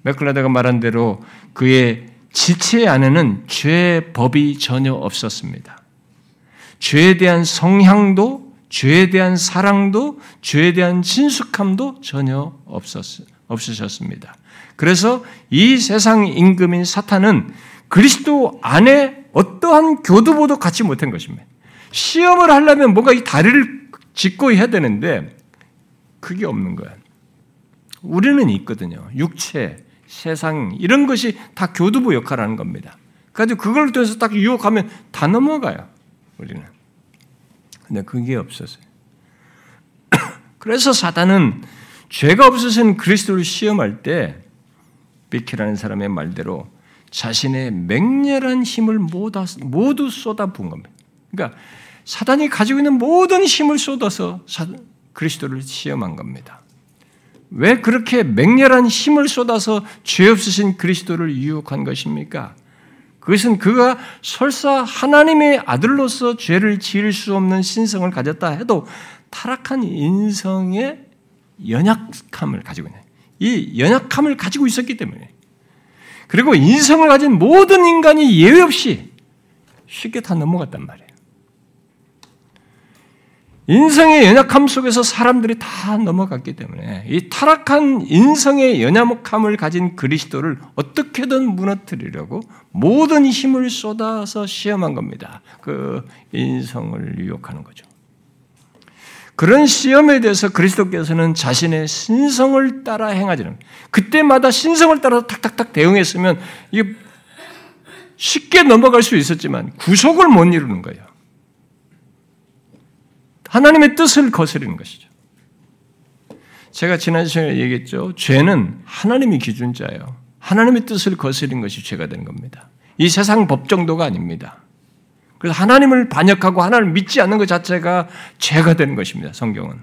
맥클라드가 말한 대로 그의 지체 안에는 죄 법이 전혀 없었습니다. 죄에 대한 성향도, 죄에 대한 사랑도, 죄에 대한 친숙함도 전혀 없었, 없으셨습니다. 그래서 이 세상 임금인 사탄은 그리스도 안에 어떠한 교두보도 갖지 못한 것입니다. 시험을 하려면 뭔가 이 다리를 짚고 해야 되는데 그게 없는 거야. 우리는 있거든요. 육체, 세상 이런 것이 다 교두보 역할을 하는 겁니다. 그래서 그걸 통해서 딱 유혹하면 다 넘어가요. 우리는. 근데 그게 없었어요. [coughs] 그래서 사단은 죄가 없으신 그리스도를 시험할 때 비키라는 사람의 말대로 자신의 맹렬한 힘을 모두 쏟아부은 겁니다. 그러니까 사단이 가지고 있는 모든 힘을 쏟아서 그리스도를 시험한 겁니다. 왜 그렇게 맹렬한 힘을 쏟아서 죄 없으신 그리스도를 유혹한 것입니까? 그것은 그가 설사 하나님의 아들로서 죄를 지을 수 없는 신성을 가졌다 해도 타락한 인성의 연약함을 가지고 있는 이 연약함을 가지고 있었기 때문에 그리고 인성을 가진 모든 인간이 예외 없이 쉽게 다 넘어갔단 말이에요. 인성의 연약함 속에서 사람들이 다 넘어갔기 때문에 이 타락한 인성의 연약함을 가진 그리스도를 어떻게든 무너뜨리려고 모든 힘을 쏟아서 시험한 겁니다. 그 인성을 유혹하는 거죠. 그런 시험에 대해서 그리스도께서는 자신의 신성을 따라 행하지는 그때마다 신성을 따라 탁탁탁 대응했으면 이게 쉽게 넘어갈 수 있었지만 구속을 못 이루는 거예요. 하나님의 뜻을 거스르는 것이죠. 제가 지난 시간에 얘기했죠. 죄는 하나님이 기준자예요. 하나님의 뜻을 거스린 것이 죄가 되는 겁니다. 이 세상 법 정도가 아닙니다. 그래서 하나님을 반역하고 하나님을 믿지 않는 것 자체가 죄가 되는 것입니다. 성경은.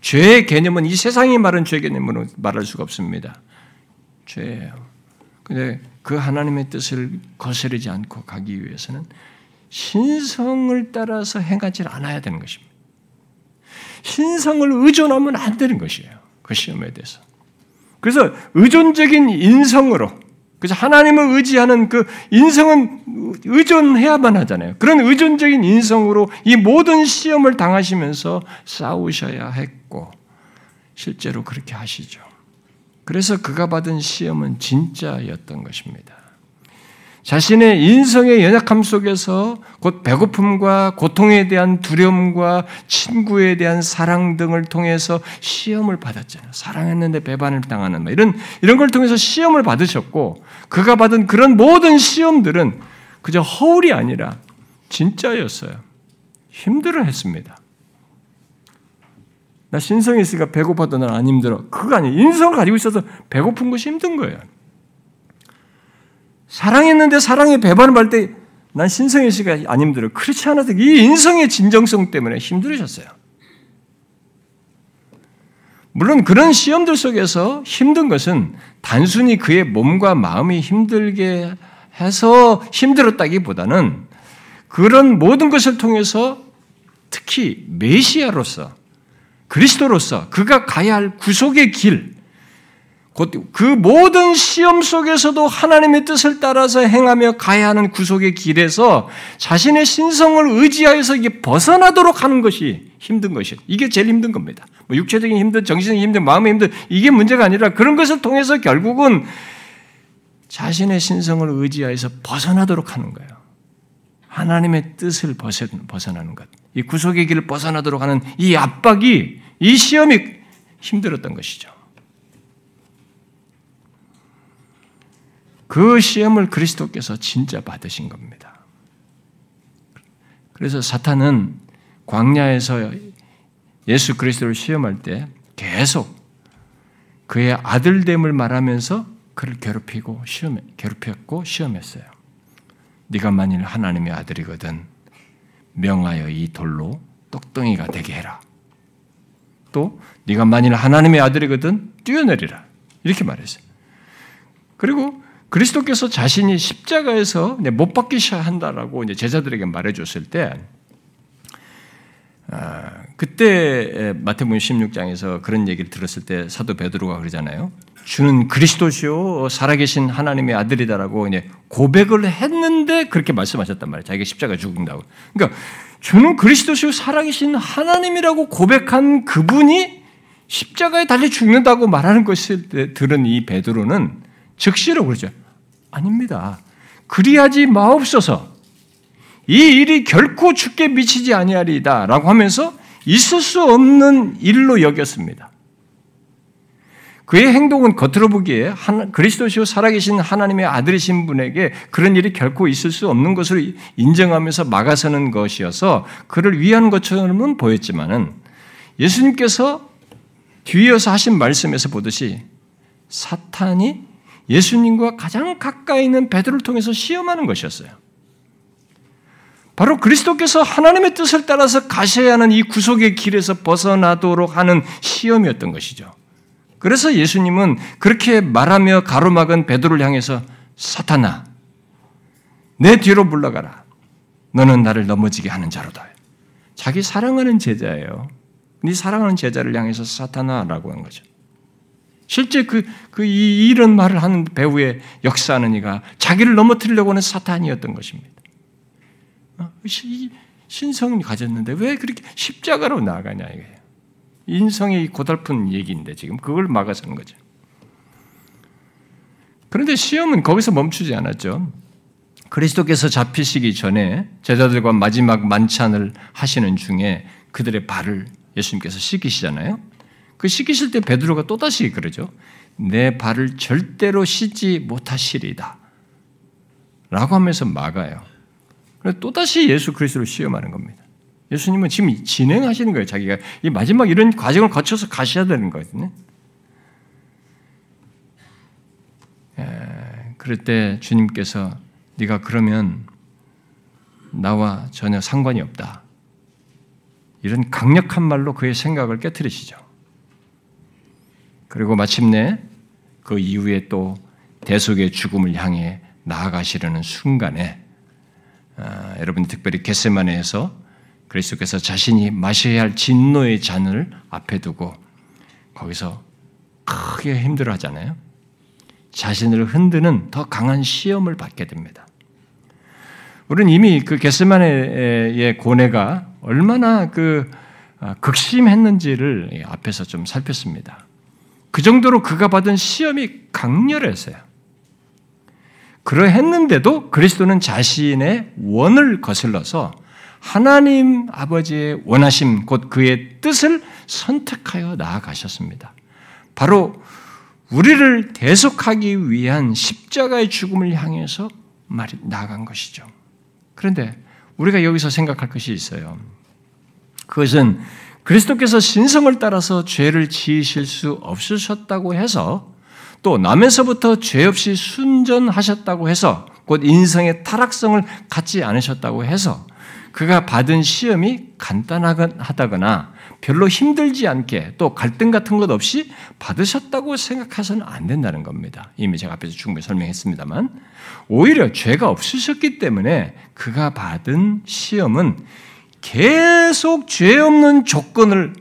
죄의 개념은 이 세상이 말한 죄 개념으로 말할 수가 없습니다. 죄예요. 근데 그 하나님의 뜻을 거스르지 않고 가기 위해서는 신성을 따라서 행하지 않아야 되는 것입니다. 신성을 의존하면 안 되는 것이에요. 그 시험에 대해서. 그래서 의존적인 인성으로 그래서 하나님을 의지하는 그 인성은 의존해야만 하잖아요. 그런 의존적인 인성으로 이 모든 시험을 당하시면서 싸우셔야 했고 실제로 그렇게 하시죠. 그래서 그가 받은 시험은 진짜였던 것입니다. 자신의 인성의 연약함 속에서 곧 배고픔과 고통에 대한 두려움과 친구에 대한 사랑 등을 통해서 시험을 받았잖아요. 사랑했는데 배반을 당하는 뭐 이런 이런 걸 통해서 시험을 받으셨고 그가 받은 그런 모든 시험들은 그저 허울이 아니라 진짜였어요. 힘들어했습니다. 나 신성이 있으니까 배고파도 난 안 힘들어. 그거 아니에요. 인성을 가지고 있어서 배고픈 것이 힘든 거예요. 사랑했는데 사랑의 배반을 받을 때 난 신성의 씨가 안 힘들어. 그렇지 않아도 이 인성의 진정성 때문에 힘들으셨어요. 물론 그런 시험들 속에서 힘든 것은 단순히 그의 몸과 마음이 힘들게 해서 힘들었다기보다는 그런 모든 것을 통해서 특히 메시아로서 그리스도로서 그가 가야 할 구속의 길, 그 모든 시험 속에서도 하나님의 뜻을 따라서 행하며 가야 하는 구속의 길에서 자신의 신성을 의지하여서 이게 벗어나도록 하는 것이 힘든 것이에요. 이게 제일 힘든 겁니다. 뭐 육체적인 힘든, 정신적인 힘든, 마음의 힘든 이게 문제가 아니라 그런 것을 통해서 결국은 자신의 신성을 의지하여서 벗어나도록 하는 거예요. 하나님의 뜻을 벗어나는 것. 이 구속의 길을 벗어나도록 하는 이 압박이, 이 시험이 힘들었던 것이죠. 그 시험을 그리스도께서 진짜 받으신 겁니다. 그래서 사탄은 광야에서 예수 그리스도를 시험할 때 계속 그의 아들됨을 말하면서 그를 괴롭히고 시험 괴롭혔고 시험했어요. 네가 만일 하나님의 아들이거든 명하여 이 돌로 똑덩이가 되게 해라. 또 네가 만일 하나님의 아들이거든 뛰어내리라. 이렇게 말했어요. 그리고 그리스도께서 자신이 십자가에서 못 박히셔야 한다라고 이제 제자들에게 말해줬을 때, 아, 그때 마태복음 16장에서 그런 얘기를 들었을 때 사도 베드로가 그러잖아요. 주는 그리스도시요 살아계신 하나님의 아들이다라고 이제 고백을 했는데 그렇게 말씀하셨단 말이에요. 자기가 십자가 죽는다고. 그러니까 주는 그리스도시요 살아계신 하나님이라고 고백한 그분이 십자가에 달려 죽는다고 말하는 것을 들은 이 베드로는 즉시로 그러죠. 아닙니다. 그리하지 마옵소서. 이 일이 결코 죽게 미치지 아니하리다라고 하면서 있을 수 없는 일로 여겼습니다. 그의 행동은 겉으로 보기에 그리스도시요 살아계신 하나님의 아들이신 분에게 그런 일이 결코 있을 수 없는 것을 인정하면서 막아서는 것이어서 그를 위한 것처럼은 보였지만은 예수님께서 뒤이어서 하신 말씀에서 보듯이 사탄이 예수님과 가장 가까이 있는 베드로를 통해서 시험하는 것이었어요. 바로 그리스도께서 하나님의 뜻을 따라서 가셔야 하는 이 구속의 길에서 벗어나도록 하는 시험이었던 것이죠. 그래서 예수님은 그렇게 말하며 가로막은 베드로를 향해서 사탄아, 내 뒤로 물러가라. 너는 나를 넘어지게 하는 자로다. 자기 사랑하는 제자예요. 네 사랑하는 제자를 향해서 사탄아라고 한 거죠. 실제 그, 그, 이, 이런 말을 하는 배우의 역사하는 이가 자기를 넘어뜨리려고 하는 사탄이었던 것입니다. 어? 신성이 가졌는데 왜 그렇게 십자가로 나아가냐, 이거예요. 인성의 고달픈 얘기인데 지금 그걸 막아서는 거죠. 그런데 시험은 거기서 멈추지 않았죠. 그리스도께서 잡히시기 전에 제자들과 마지막 만찬을 하시는 중에 그들의 발을 예수님께서 씻기시잖아요. 그 시키실 때 베드로가 또다시 그러죠. 내 발을 절대로 씻지 못하시리다. 라고 하면서 막아요. 그래서 또다시 예수 그리스도를 시험하는 겁니다. 예수님은 지금 진행하시는 거예요. 자기가 이 마지막 이런 과정을 거쳐서 가셔야 되는 거거든요. 예, 그럴 때 주님께서 네가 그러면 나와 전혀 상관이 없다. 이런 강력한 말로 그의 생각을 깨뜨리시죠. 그리고 마침내 그 이후에 또 대속의 죽음을 향해 나아가시려는 순간에 아, 여러분 특별히 겟세마네에서 그리스도께서 자신이 마셔야 할 진노의 잔을 앞에 두고 거기서 크게 힘들어 하잖아요. 자신을 흔드는 더 강한 시험을 받게 됩니다. 우리는 이미 그 겟세마네의 고뇌가 얼마나 그 아, 극심했는지를 앞에서 좀 살폈습니다. 그 정도로 그가 받은 시험이 강렬했어요. 그러했는데도 그리스도는 자신의 원을 거슬러서 하나님 아버지의 원하심, 곧 그의 뜻을 선택하여 나아가셨습니다. 바로 우리를 대속하기 위한 십자가의 죽음을 향해서 말이 나간 것이죠. 그런데 우리가 여기서 생각할 것이 있어요. 그것은 그리스도께서 신성을 따라서 죄를 지으실 수 없으셨다고 해서 또 남에서부터 죄 없이 순전하셨다고 해서 곧 인성의 타락성을 갖지 않으셨다고 해서 그가 받은 시험이 간단하다거나 별로 힘들지 않게 또 갈등 같은 것 없이 받으셨다고 생각해서는 안 된다는 겁니다. 이미 제가 앞에서 충분히 설명했습니다만 오히려 죄가 없으셨기 때문에 그가 받은 시험은 계속 죄 없는 조건을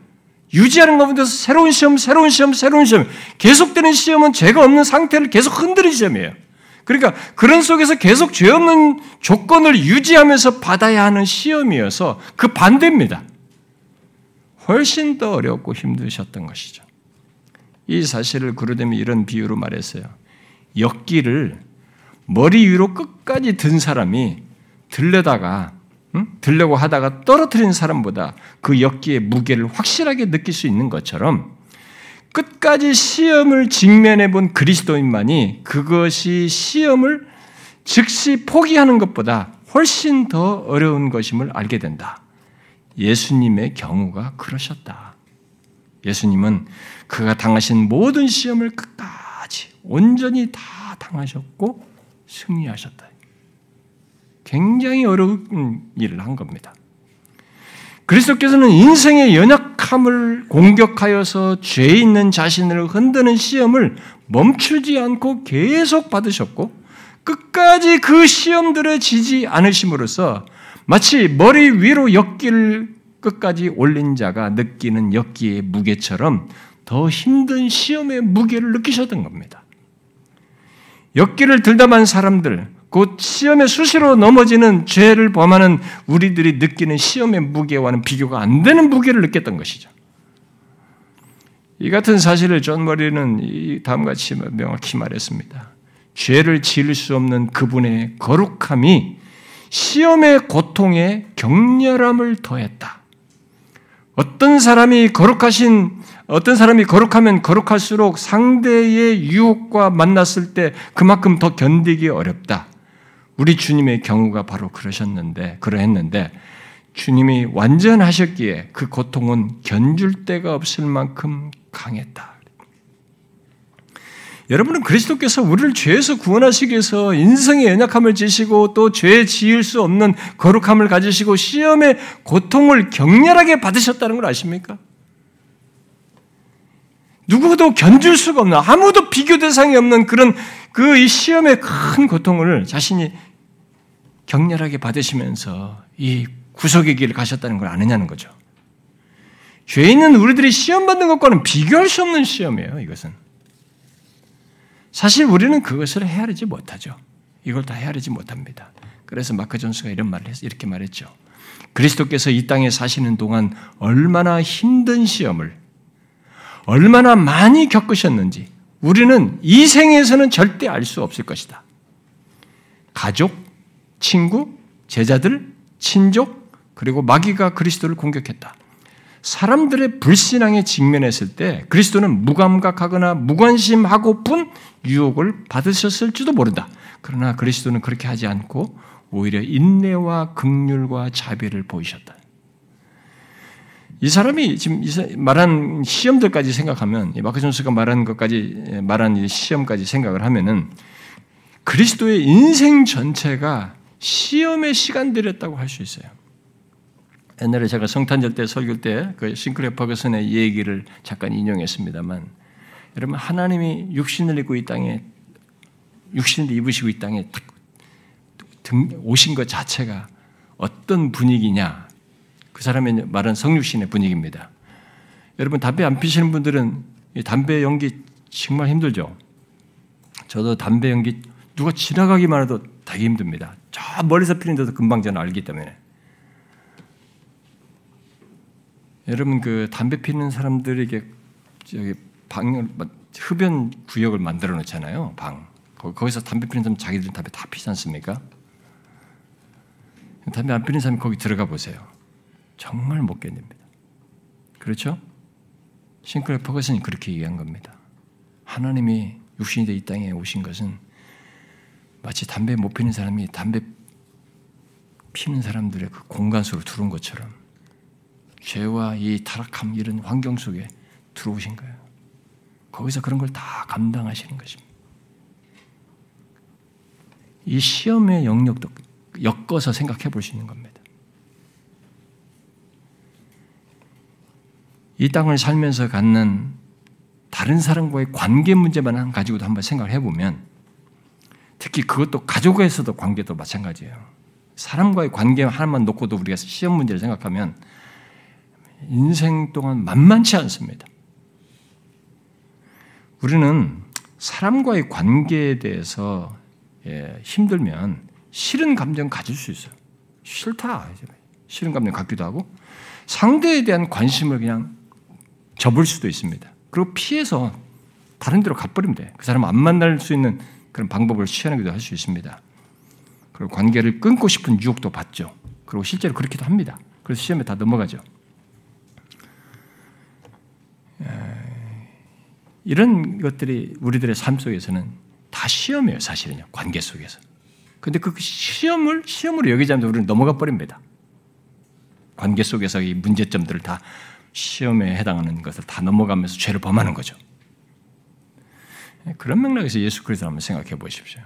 유지하는 가운데서 새로운 시험, 새로운 시험, 새로운 시험, 계속되는 시험은 죄가 없는 상태를 계속 흔드는 시험이에요. 그러니까 그런 속에서 계속 죄 없는 조건을 유지하면서 받아야 하는 시험이어서 그 반대입니다. 훨씬 더 어렵고 힘드셨던 것이죠. 이 사실을 그르데미 이런 비유로 말했어요. 역기를 머리 위로 끝까지 든 사람이 들려다가 응? 들려고 하다가 떨어뜨린 사람보다 그 역기의 무게를 확실하게 느낄 수 있는 것처럼 끝까지 시험을 직면해 본 그리스도인만이 그것이 시험을 즉시 포기하는 것보다 훨씬 더 어려운 것임을 알게 된다. 예수님의 경우가 그러셨다. 예수님은 그가 당하신 모든 시험을 끝까지 온전히 다 당하셨고 승리하셨다. 굉장히 어려운 일을 한 겁니다. 그리스도께서는 인생의 연약함을 공격하여서 죄 있는 자신을 흔드는 시험을 멈추지 않고 계속 받으셨고 끝까지 그 시험들에 지지 않으심으로써 마치 머리 위로 역기를 끝까지 올린 자가 느끼는 역기의 무게처럼 더 힘든 시험의 무게를 느끼셨던 겁니다. 역기를 들다만 사람들, 곧 시험에 수시로 넘어지는 죄를 범하는 우리들이 느끼는 시험의 무게와는 비교가 안 되는 무게를 느꼈던 것이죠. 이 같은 사실을 존 머리는 다음과 같이 명확히 말했습니다. 죄를 지을 수 없는 그분의 거룩함이 시험의 고통에 격렬함을 더했다. 어떤 사람이 거룩하신 어떤 사람이 거룩하면 거룩할수록 상대의 유혹과 만났을 때 그만큼 더 견디기 어렵다. 우리 주님의 경우가 바로 그러셨는데, 그러했는데, 주님이 완전하셨기에 그 고통은 견줄 데가 없을 만큼 강했다. 여러분은 그리스도께서 우리를 죄에서 구원하시기 위해서 인성의 연약함을 지시고 또 죄 지을 수 없는 거룩함을 가지시고 시험의 고통을 격렬하게 받으셨다는 걸 아십니까? 누구도 견줄 수가 없는 아무도 비교 대상이 없는 그런 그 이 시험의 큰 고통을 자신이 격렬하게 받으시면서 이 구속의 길을 가셨다는 걸 아느냐는 거죠. 죄 있는 우리들이 시험 받는 것과는 비교할 수 없는 시험이에요. 이것은 사실 우리는 그것을 헤아리지 못하죠. 이걸 다 헤아리지 못합니다. 그래서 마크 존스가 이런 말을 했, 이렇게 말했죠. 그리스도께서 이 땅에 사시는 동안 얼마나 힘든 시험을 얼마나 많이 겪으셨는지 우리는 이 생에서는 절대 알 수 없을 것이다. 가족, 친구, 제자들, 친족, 그리고 마귀가 그리스도를 공격했다. 사람들의 불신앙에 직면했을 때 그리스도는 무감각하거나 무관심하고뿐 유혹을 받으셨을지도 모른다. 그러나 그리스도는 그렇게 하지 않고 오히려 인내와 극률과 자비를 보이셨다. 이 사람이 지금 말한 시험들까지 생각하면 마크 존스가 말한 것까지 말한 시험까지 생각을 하면은 그리스도의 인생 전체가 시험의 시간들이었다고 할 수 있어요. 옛날에 제가 성탄절 때 설교 때그 싱크레 퍼거슨의 얘기를 잠깐 인용했습니다만 여러분 하나님이 육신을 입고 이 땅에 육신을 입으시고 이 땅에 오신 것 자체가 어떤 분위기냐 그 사람의 말은 성육신의 분위기입니다. 여러분 담배 안 피시는 분들은 담배 연기 정말 힘들죠. 저도 담배 연기 누가 지나가기만 해도 되게 힘듭니다. 저 멀리서 피는데도 금방 저는 알기 때문에. 여러분 그 담배 피는 사람들에게 저기 방 흡연 구역을 만들어 놓잖아요. 방 거기서 담배 피는 사람 자기들 담배 다 피지 않습니까? 담배 안 피는 사람이 거기 들어가 보세요. 정말 못 견딥니다. 그렇죠? 싱크레 퍼거슨이 그렇게 얘기한 겁니다. 하나님이 육신이 돼이 땅에 오신 것은 마치 담배 못 피는 사람이 담배 피는 사람들의 그 공간 속으로 들어온 것처럼 죄와 이 타락함 이런 환경 속에 들어오신 거예요. 거기서 그런 걸 다 감당하시는 것입니다. 이 시험의 영역도 엮어서 생각해 볼 수 있는 겁니다. 이 땅을 살면서 갖는 다른 사람과의 관계 문제만 가지고도 한번 생각을 해보면 특히 그것도 가족에서도 관계도 마찬가지예요. 사람과의 관계 하나만 놓고도 우리가 시험 문제를 생각하면 인생 동안 만만치 않습니다. 우리는 사람과의 관계에 대해서 예, 힘들면 싫은 감정 가질 수 있어요. 싫다. 싫은 감정 갖기도 하고 상대에 대한 관심을 그냥 접을 수도 있습니다. 그리고 피해서 다른 데로 가버리면 돼. 그 사람 안 만날 수 있는 그런 방법을 취하기도 할 수 있습니다. 그리고 관계를 끊고 싶은 유혹도 받죠. 그리고 실제로 그렇기도 합니다. 그래서 시험에 다 넘어가죠. 이런 것들이 우리들의 삶 속에서는 다 시험이에요, 사실은요. 관계 속에서. 근데 그 시험을 시험으로 여기지 않으면 우리는 넘어가 버립니다. 관계 속에서 이 문제점들을 다 시험에 해당하는 것을 다 넘어가면서 죄를 범하는 거죠. 그런 맥락에서 예수 그리스도 한번 생각해 보십시오.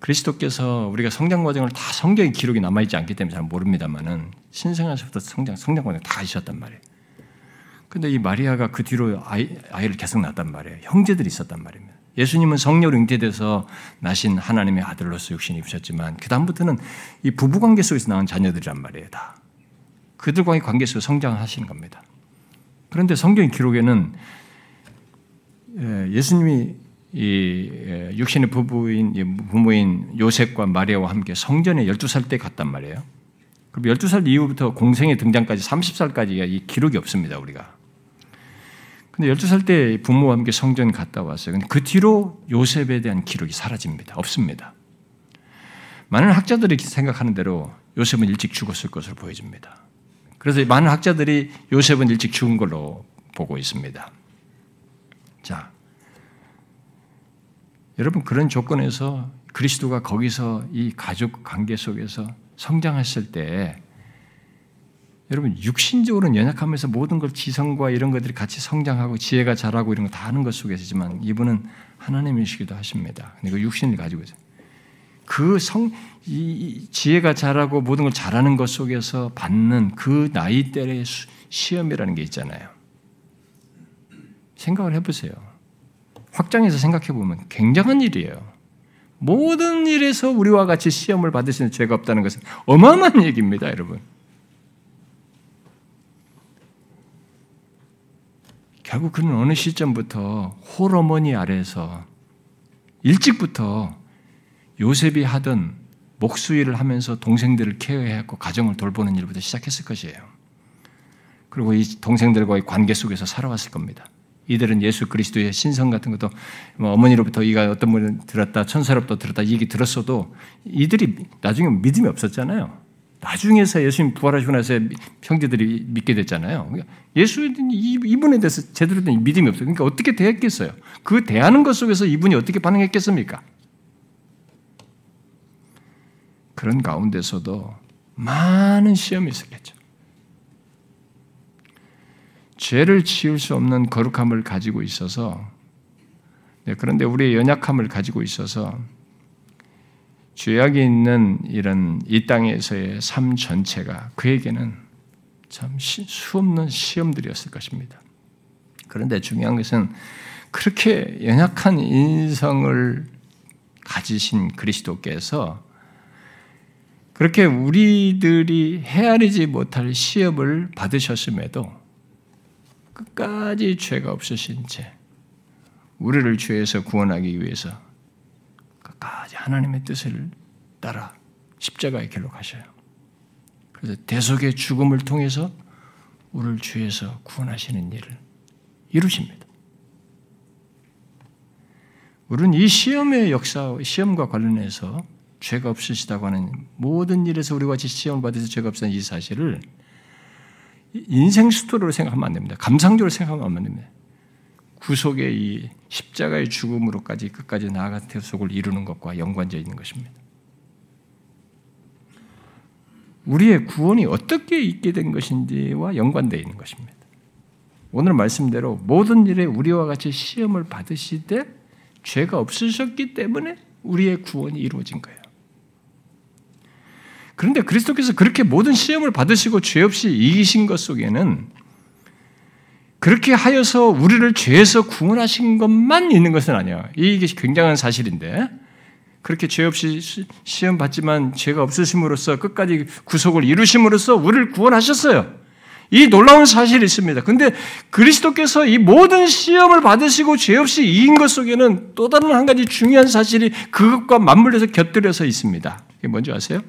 그리스도께서 우리가 성장 과정을 다 성경의 기록이 남아 있지 않기 때문에 잘 모릅니다만은 신생아서부터 성장 성장 과정 다 하셨단 말이에요. 근데 이 마리아가 그 뒤로 아이, 아이를 계속 낳았단 말이에요. 형제들이 있었단 말입니다. 예수님은 성령으로 잉태돼서 나신 하나님의 아들로서 육신이 입으셨지만 그 다음부터는 이 부부 관계 속에서 낳은 자녀들이란 말이에요. 다 그들과의 관계 속에 성장하시는 겁니다. 그런데 성경 기록에는 예, 예수님이 이 예, 육신의 부부인 부모인 요셉과 마리아와 함께 성전에 12살 때 갔단 말이에요. 그럼 12살 이후부터 공생의 등장까지 30살까지가 이 기록이 없습니다, 우리가. 근데 12살 때 부모와 함께 성전 갔다 왔어요. 근데 그 뒤로 요셉에 대한 기록이 사라집니다. 없습니다. 많은 학자들이 생각하는 대로 요셉은 일찍 죽었을 것으로 보여집니다. 그래서 많은 학자들이 요셉은 일찍 죽은 걸로 보고 있습니다. 자, 여러분 그런 조건에서 그리스도가 거기서 이 가족 관계 속에서 성장했을 때 여러분 육신적으로는 연약하면서 모든 걸 지성과 이런 것들이 같이 성장하고 지혜가 자라고 이런 거 다 하는 것 속에서지만 이분은 하나님이시기도 하십니다. 근데 그 육신을 가지고 있어요. 그 성, 이 지혜가 자라고 모든 걸 잘하는 것 속에서 받는 그 나이대의 시험이라는 게 있잖아요. 생각을 해보세요. 확장해서 생각해 보면 굉장한 일이에요. 모든 일에서 우리와 같이 시험을 받으시는 죄가 없다는 것은 어마어마한 얘기입니다, 여러분. 결국 그는 어느 시점부터 홀어머니 아래에서 일찍부터 요셉이 하던 목수일을 하면서 동생들을 케어해야 했고 가정을 돌보는 일부터 시작했을 것이에요. 그리고 이 동생들과의 관계 속에서 살아왔을 겁니다. 이들은 예수 그리스도의 신성 같은 것도 뭐 어머니로부터 이가 어떤 분을 들었다, 천사로부터 들었다 이 얘기 들었어도 이들이 나중에 믿음이 없었잖아요. 나중에서 예수님 부활하시고 나서 형제들이 믿게 됐잖아요. 그러니까 예수 이분에 대해서 제대로 된 믿음이 없어요. 그러니까 어떻게 대했겠어요? 그 대하는 것 속에서 이분이 어떻게 반응했겠습니까? 그런 가운데서도 많은 시험이 있었겠죠. 죄를 지을 수 없는 거룩함을 가지고 있어서 네, 그런데 우리의 연약함을 가지고 있어서 죄악이 있는 이런 이 땅에서의 삶 전체가 그에게는 참 수없는 시험들이었을 것입니다. 그런데 중요한 것은 그렇게 연약한 인성을 가지신 그리스도께서 그렇게 우리들이 헤아리지 못할 시험을 받으셨음에도 끝까지 죄가 없으신 채 우리를 죄에서 구원하기 위해서 끝까지 하나님의 뜻을 따라 십자가의 길로 가셔요. 그래서 대속의 죽음을 통해서 우리를 죄에서 구원하시는 일을 이루십니다. 우리는 이 시험의 역사, 시험과 관련해서 죄가 없으시다고 하는 모든 일에서 우리가 같이 시험을 받아서 죄가 없다는 이 사실을 인생 스토리로 생각하면 안 됩니다. 감상적으로 생각하면 안 됩니다. 구속의 이 십자가의 죽음으로까지 끝까지 나아가 대속을 이루는 것과 연관되어 있는 것입니다. 우리의 구원이 어떻게 있게 된 것인지와 연관되어 있는 것입니다. 오늘 말씀대로 모든 일에 우리와 같이 시험을 받으시되 죄가 없으셨기 때문에 우리의 구원이 이루어진 거예요. 그런데 그리스도께서 그렇게 모든 시험을 받으시고 죄 없이 이기신 것 속에는 그렇게 하여서 우리를 죄에서 구원하신 것만 있는 것은 아니야. 이게 굉장한 사실인데 그렇게 죄 없이 시험 받지만 죄가 없으심으로써 끝까지 구속을 이루심으로써 우리를 구원하셨어요. 이 놀라운 사실이 있습니다. 근데 그리스도께서 이 모든 시험을 받으시고 죄 없이 이긴 것 속에는 또 다른 한 가지 중요한 사실이 그것과 맞물려서 곁들여서 있습니다. 이게 뭔지 아세요?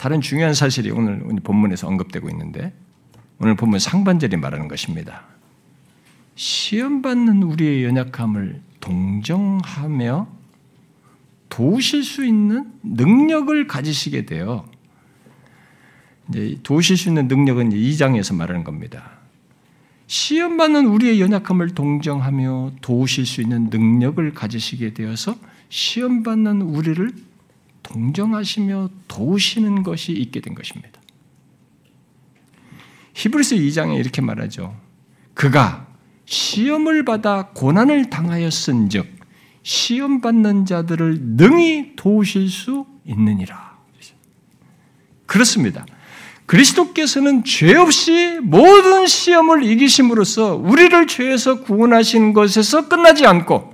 다른 중요한 사실이 오늘 본문에서 언급되고 있는데 오늘 본문 상반절이 말하는 것입니다. 시험받는 우리의 연약함을 동정하며 도우실 수 있는 능력을 가지시게 되어 이제 도우실 수 있는 능력은 2장에서 말하는 겁니다. 시험받는 우리의 연약함을 동정하며 도우실 수 있는 능력을 가지시게 되어서 시험받는 우리를 동정하시며 도우시는 것이 있게 된 것입니다. 히브리서 2장에 이렇게 말하죠. 그가 시험을 받아 고난을 당하였은즉 시험 받는 자들을 능히 도우실 수 있느니라. 그렇습니다. 그리스도께서는 죄 없이 모든 시험을 이기심으로써 우리를 죄에서 구원하신 것에서 끝나지 않고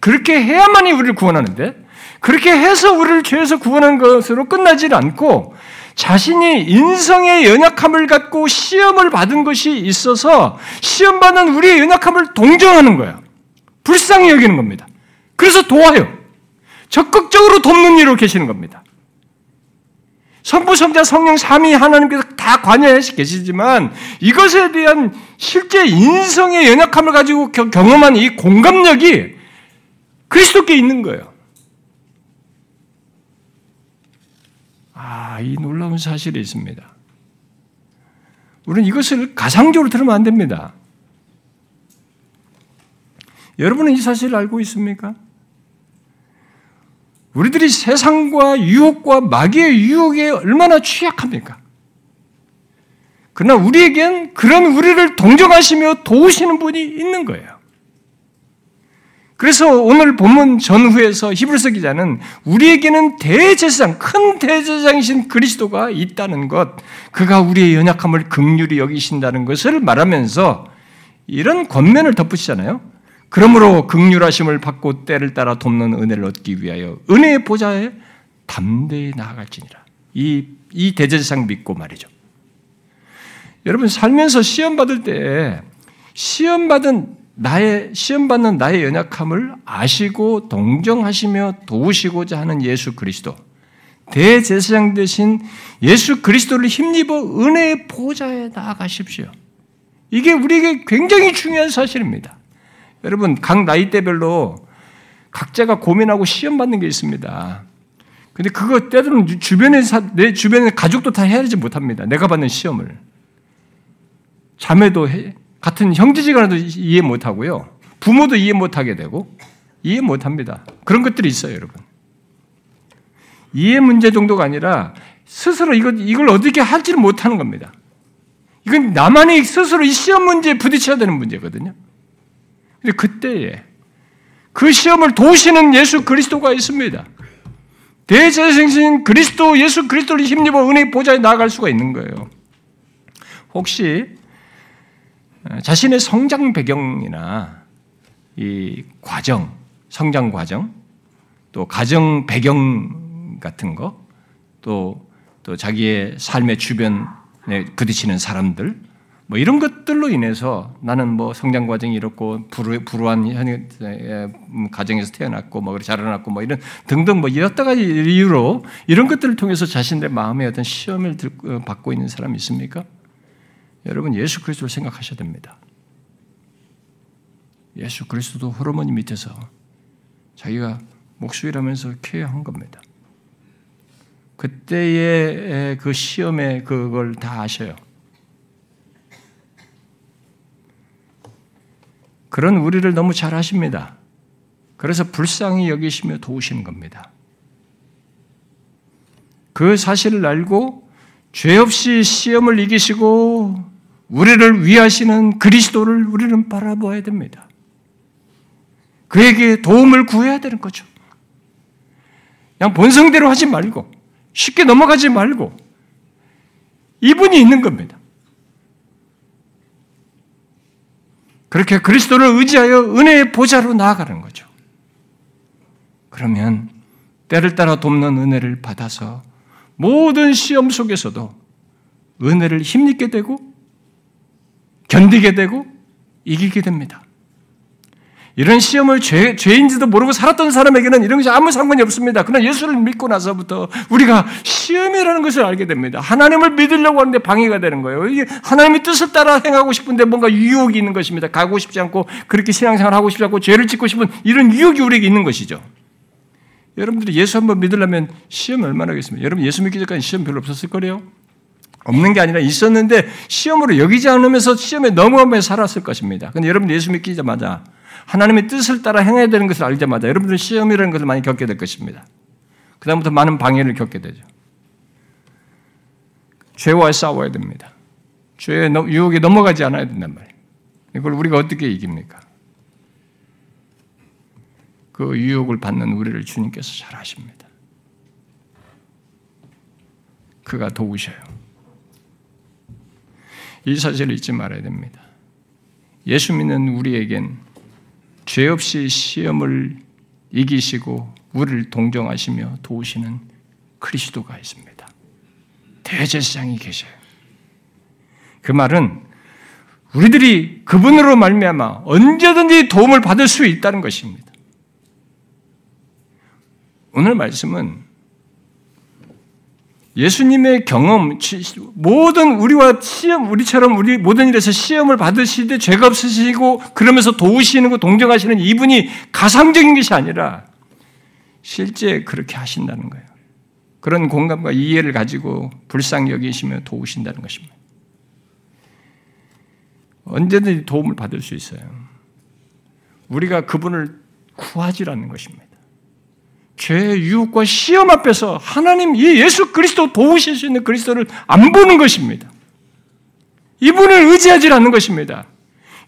그렇게 해야만이 우리를 구원하는데 그렇게 해서 우리를 죄에서 구원한 것으로 끝나질 않고 자신이 인성의 연약함을 갖고 시험을 받은 것이 있어서 시험받는 우리의 연약함을 동정하는 거예요. 불쌍히 여기는 겁니다. 그래서 도와요. 적극적으로 돕는 일로 계시는 겁니다. 성부, 성자, 성령, 삼위 하나님께서 다 관여해 계시지만 이것에 대한 실제 인성의 연약함을 가지고 경험한 이 공감력이 그리스도께 있는 거예요. 아, 이 놀라운 사실이 있습니다. 우리는 이것을 가상적으로 들으면 안 됩니다. 여러분은 이 사실을 알고 있습니까? 우리들이 세상과 유혹과 마귀의 유혹에 얼마나 취약합니까? 그러나 우리에겐 그런 우리를 동정하시며 도우시는 분이 있는 거예요. 그래서 오늘 본문 전후에서 히브리서 기자는 우리에게는 대제사장, 큰 대제사장이신 그리스도가 있다는 것, 그가 우리의 연약함을 극률히 여기신다는 것을 말하면서 이런 권면을 덧붙이잖아요. 그러므로 극률하심을 받고 때를 따라 돕는 은혜를 얻기 위하여 은혜의 보좌에 담대히 나아갈지니라. 이, 이 대제사장 믿고 말이죠. 여러분, 살면서 시험 받을 때 시험 받은 나의 시험 받는 나의 연약함을 아시고 동정하시며 도우시고자 하는 예수 그리스도 대제사장 되신 예수 그리스도를 힘입어 은혜의 보좌에 나아가십시오. 이게 우리에게 굉장히 중요한 사실입니다. 여러분 각 나이대별로 각자가 고민하고 시험 받는 게 있습니다. 근데 그거 때로는 주변에 내 주변의 가족도 다 헤아리지 못합니다. 내가 받는 시험을 자매도 같은 형제지간에도 이해 못하고요. 부모도 이해 못하게 되고 이해 못합니다. 그런 것들이 있어요, 여러분. 이해 문제 정도가 아니라 스스로 이걸, 이걸 어떻게 할지를 못하는 겁니다. 이건 나만이 스스로 이 시험 문제에 부딪혀야 되는 문제거든요. 근데 그때에 그 시험을 도우시는 예수 그리스도가 있습니다. 대제생신 그리스도 예수 그리스도를 힘입어 은혜 보좌에 나아갈 수가 있는 거예요. 혹시 자신의 성장 배경이나 이 과정, 성장 과정, 또 가정 배경 같은 거, 또, 또 자기의 삶의 주변에 부딪히는 사람들, 뭐 이런 것들로 인해서 나는 뭐 성장 과정이 이렇고 불우, 불우한 음, 가정에서 태어났고 뭐 자라났고 뭐 이런 등등 뭐 여러 가지 이유로 이런 것들을 통해서 자신의 마음에 어떤 시험을 어, 받고 있는 사람이 있습니까? 여러분 예수 그리스도를 생각하셔야 됩니다. 예수 그리스도도 호르몬이 밑에서 자기가 목수이라면서 케어한 겁니다. 그때의 그 시험에 그걸 다 아셔요. 그런 우리를 너무 잘 아십니다. 그래서 불쌍히 여기시며 도우시는 겁니다. 그 사실을 알고 죄 없이 시험을 이기시고 우리를 위하시는 그리스도를 우리는 바라보아야 됩니다. 그에게 도움을 구해야 되는 거죠. 그냥 본성대로 하지 말고 쉽게 넘어가지 말고 이분이 있는 겁니다. 그렇게 그리스도를 의지하여 은혜의 보좌로 나아가는 거죠. 그러면 때를 따라 돕는 은혜를 받아서 모든 시험 속에서도 은혜를 힘입게 되고 견디게 되고 이기게 됩니다. 이런 시험을 죄, 죄인지도 모르고 살았던 사람에게는 이런 것이 아무 상관이 없습니다. 그러나 예수를 믿고 나서부터 우리가 시험이라는 것을 알게 됩니다. 하나님을 믿으려고 하는데 방해가 되는 거예요. 이게 하나님의 뜻을 따라 행하고 싶은데 뭔가 유혹이 있는 것입니다. 가고 싶지 않고 그렇게 신앙생활 하고 싶지 않고 죄를 짓고 싶은 이런 유혹이 우리에게 있는 것이죠. 여러분들이 예수 한번 믿으려면 시험 얼마나 하겠습니까? 여러분 예수 믿기 전까지 시험 별로 없었을 거래요? 없는 게 아니라 있었는데 시험으로 여기지 않으면서 시험에 넘어가며 살았을 것입니다. 근데 여러분 예수 믿기자마자 하나님의 뜻을 따라 행해야 되는 것을 알자마자 여러분들은 시험이라는 것을 많이 겪게 될 것입니다. 그다음부터 많은 방해를 겪게 되죠. 죄와 싸워야 됩니다. 죄의 유혹에 넘어가지 않아야 된단 말이에요. 이걸 우리가 어떻게 이깁니까? 그 유혹을 받는 우리를 주님께서 잘 아십니다. 그가 도우셔요. 이 사실을 잊지 말아야 됩니다. 예수 믿는 우리에겐 죄 없이 시험을 이기시고 우리를 동정하시며 도우시는 그리스도가 있습니다. 대제사장이 계셔요. 그 말은 우리들이 그분으로 말미암아 언제든지 도움을 받을 수 있다는 것입니다. 오늘 말씀은 예수님의 경험, 모든 우리와 시험, 우리처럼 우리 모든 일에서 시험을 받으시되 죄가 없으시고 그러면서 도우시는 거 동정하시는 이분이 가상적인 것이 아니라 실제 그렇게 하신다는 거예요. 그런 공감과 이해를 가지고 불쌍히 여기시며 도우신다는 것입니다. 언제든지 도움을 받을 수 있어요. 우리가 그분을 구하지라는 것입니다. 죄의 유혹과 시험 앞에서 하나님 이 예수 그리스도 도우실 수 있는 그리스도를 안 보는 것입니다. 이분을 의지하지 않는 것입니다.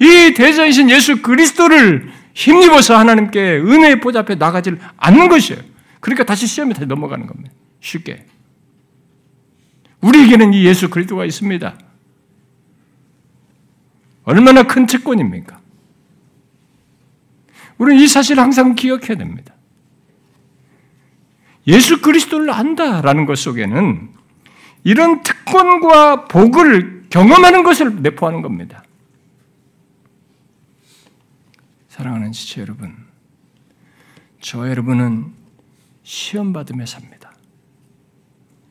이 대전이신 예수 그리스도를 힘입어서 하나님께 은혜의 보좌 앞에 나가지 않는 것이에요. 그러니까 다시 시험에 다시 넘어가는 겁니다. 쉽게. 우리에게는 이 예수 그리스도가 있습니다. 얼마나 큰 특권입니까? 우리는 이 사실을 항상 기억해야 됩니다. 예수 그리스도를 안다라는 것 속에는 이런 특권과 복을 경험하는 것을 내포하는 겁니다. 사랑하는 지체 여러분, 저 여러분은 시험받으며 삽니다.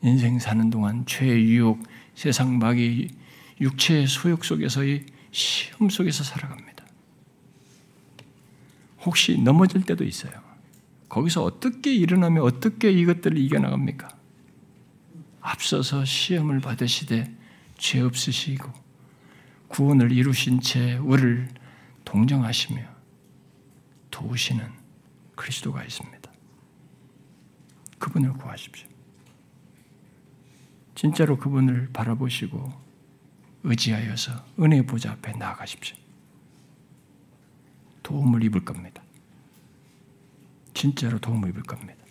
인생 사는 동안 죄의 유혹, 세상 마귀, 육체의 소욕 속에서의 시험 속에서 살아갑니다. 혹시 넘어질 때도 있어요. 거기서 어떻게 일어나며 어떻게 이것들을 이겨나갑니까? 앞서서 시험을 받으시되 죄 없으시고 구원을 이루신 채 우리를 동정하시며 도우시는 그리스도가 있습니다. 그분을 구하십시오. 진짜로 그분을 바라보시고 의지하여서 은혜 보좌 앞에 나아가십시오. 도움을 입을 겁니다. 진짜로 도움을 입을 겁니다.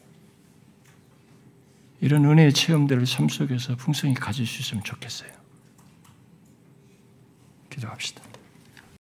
이런 은혜의 체험들을 삶 속에서 풍성히 가질 수 있으면 좋겠어요. 기도합시다.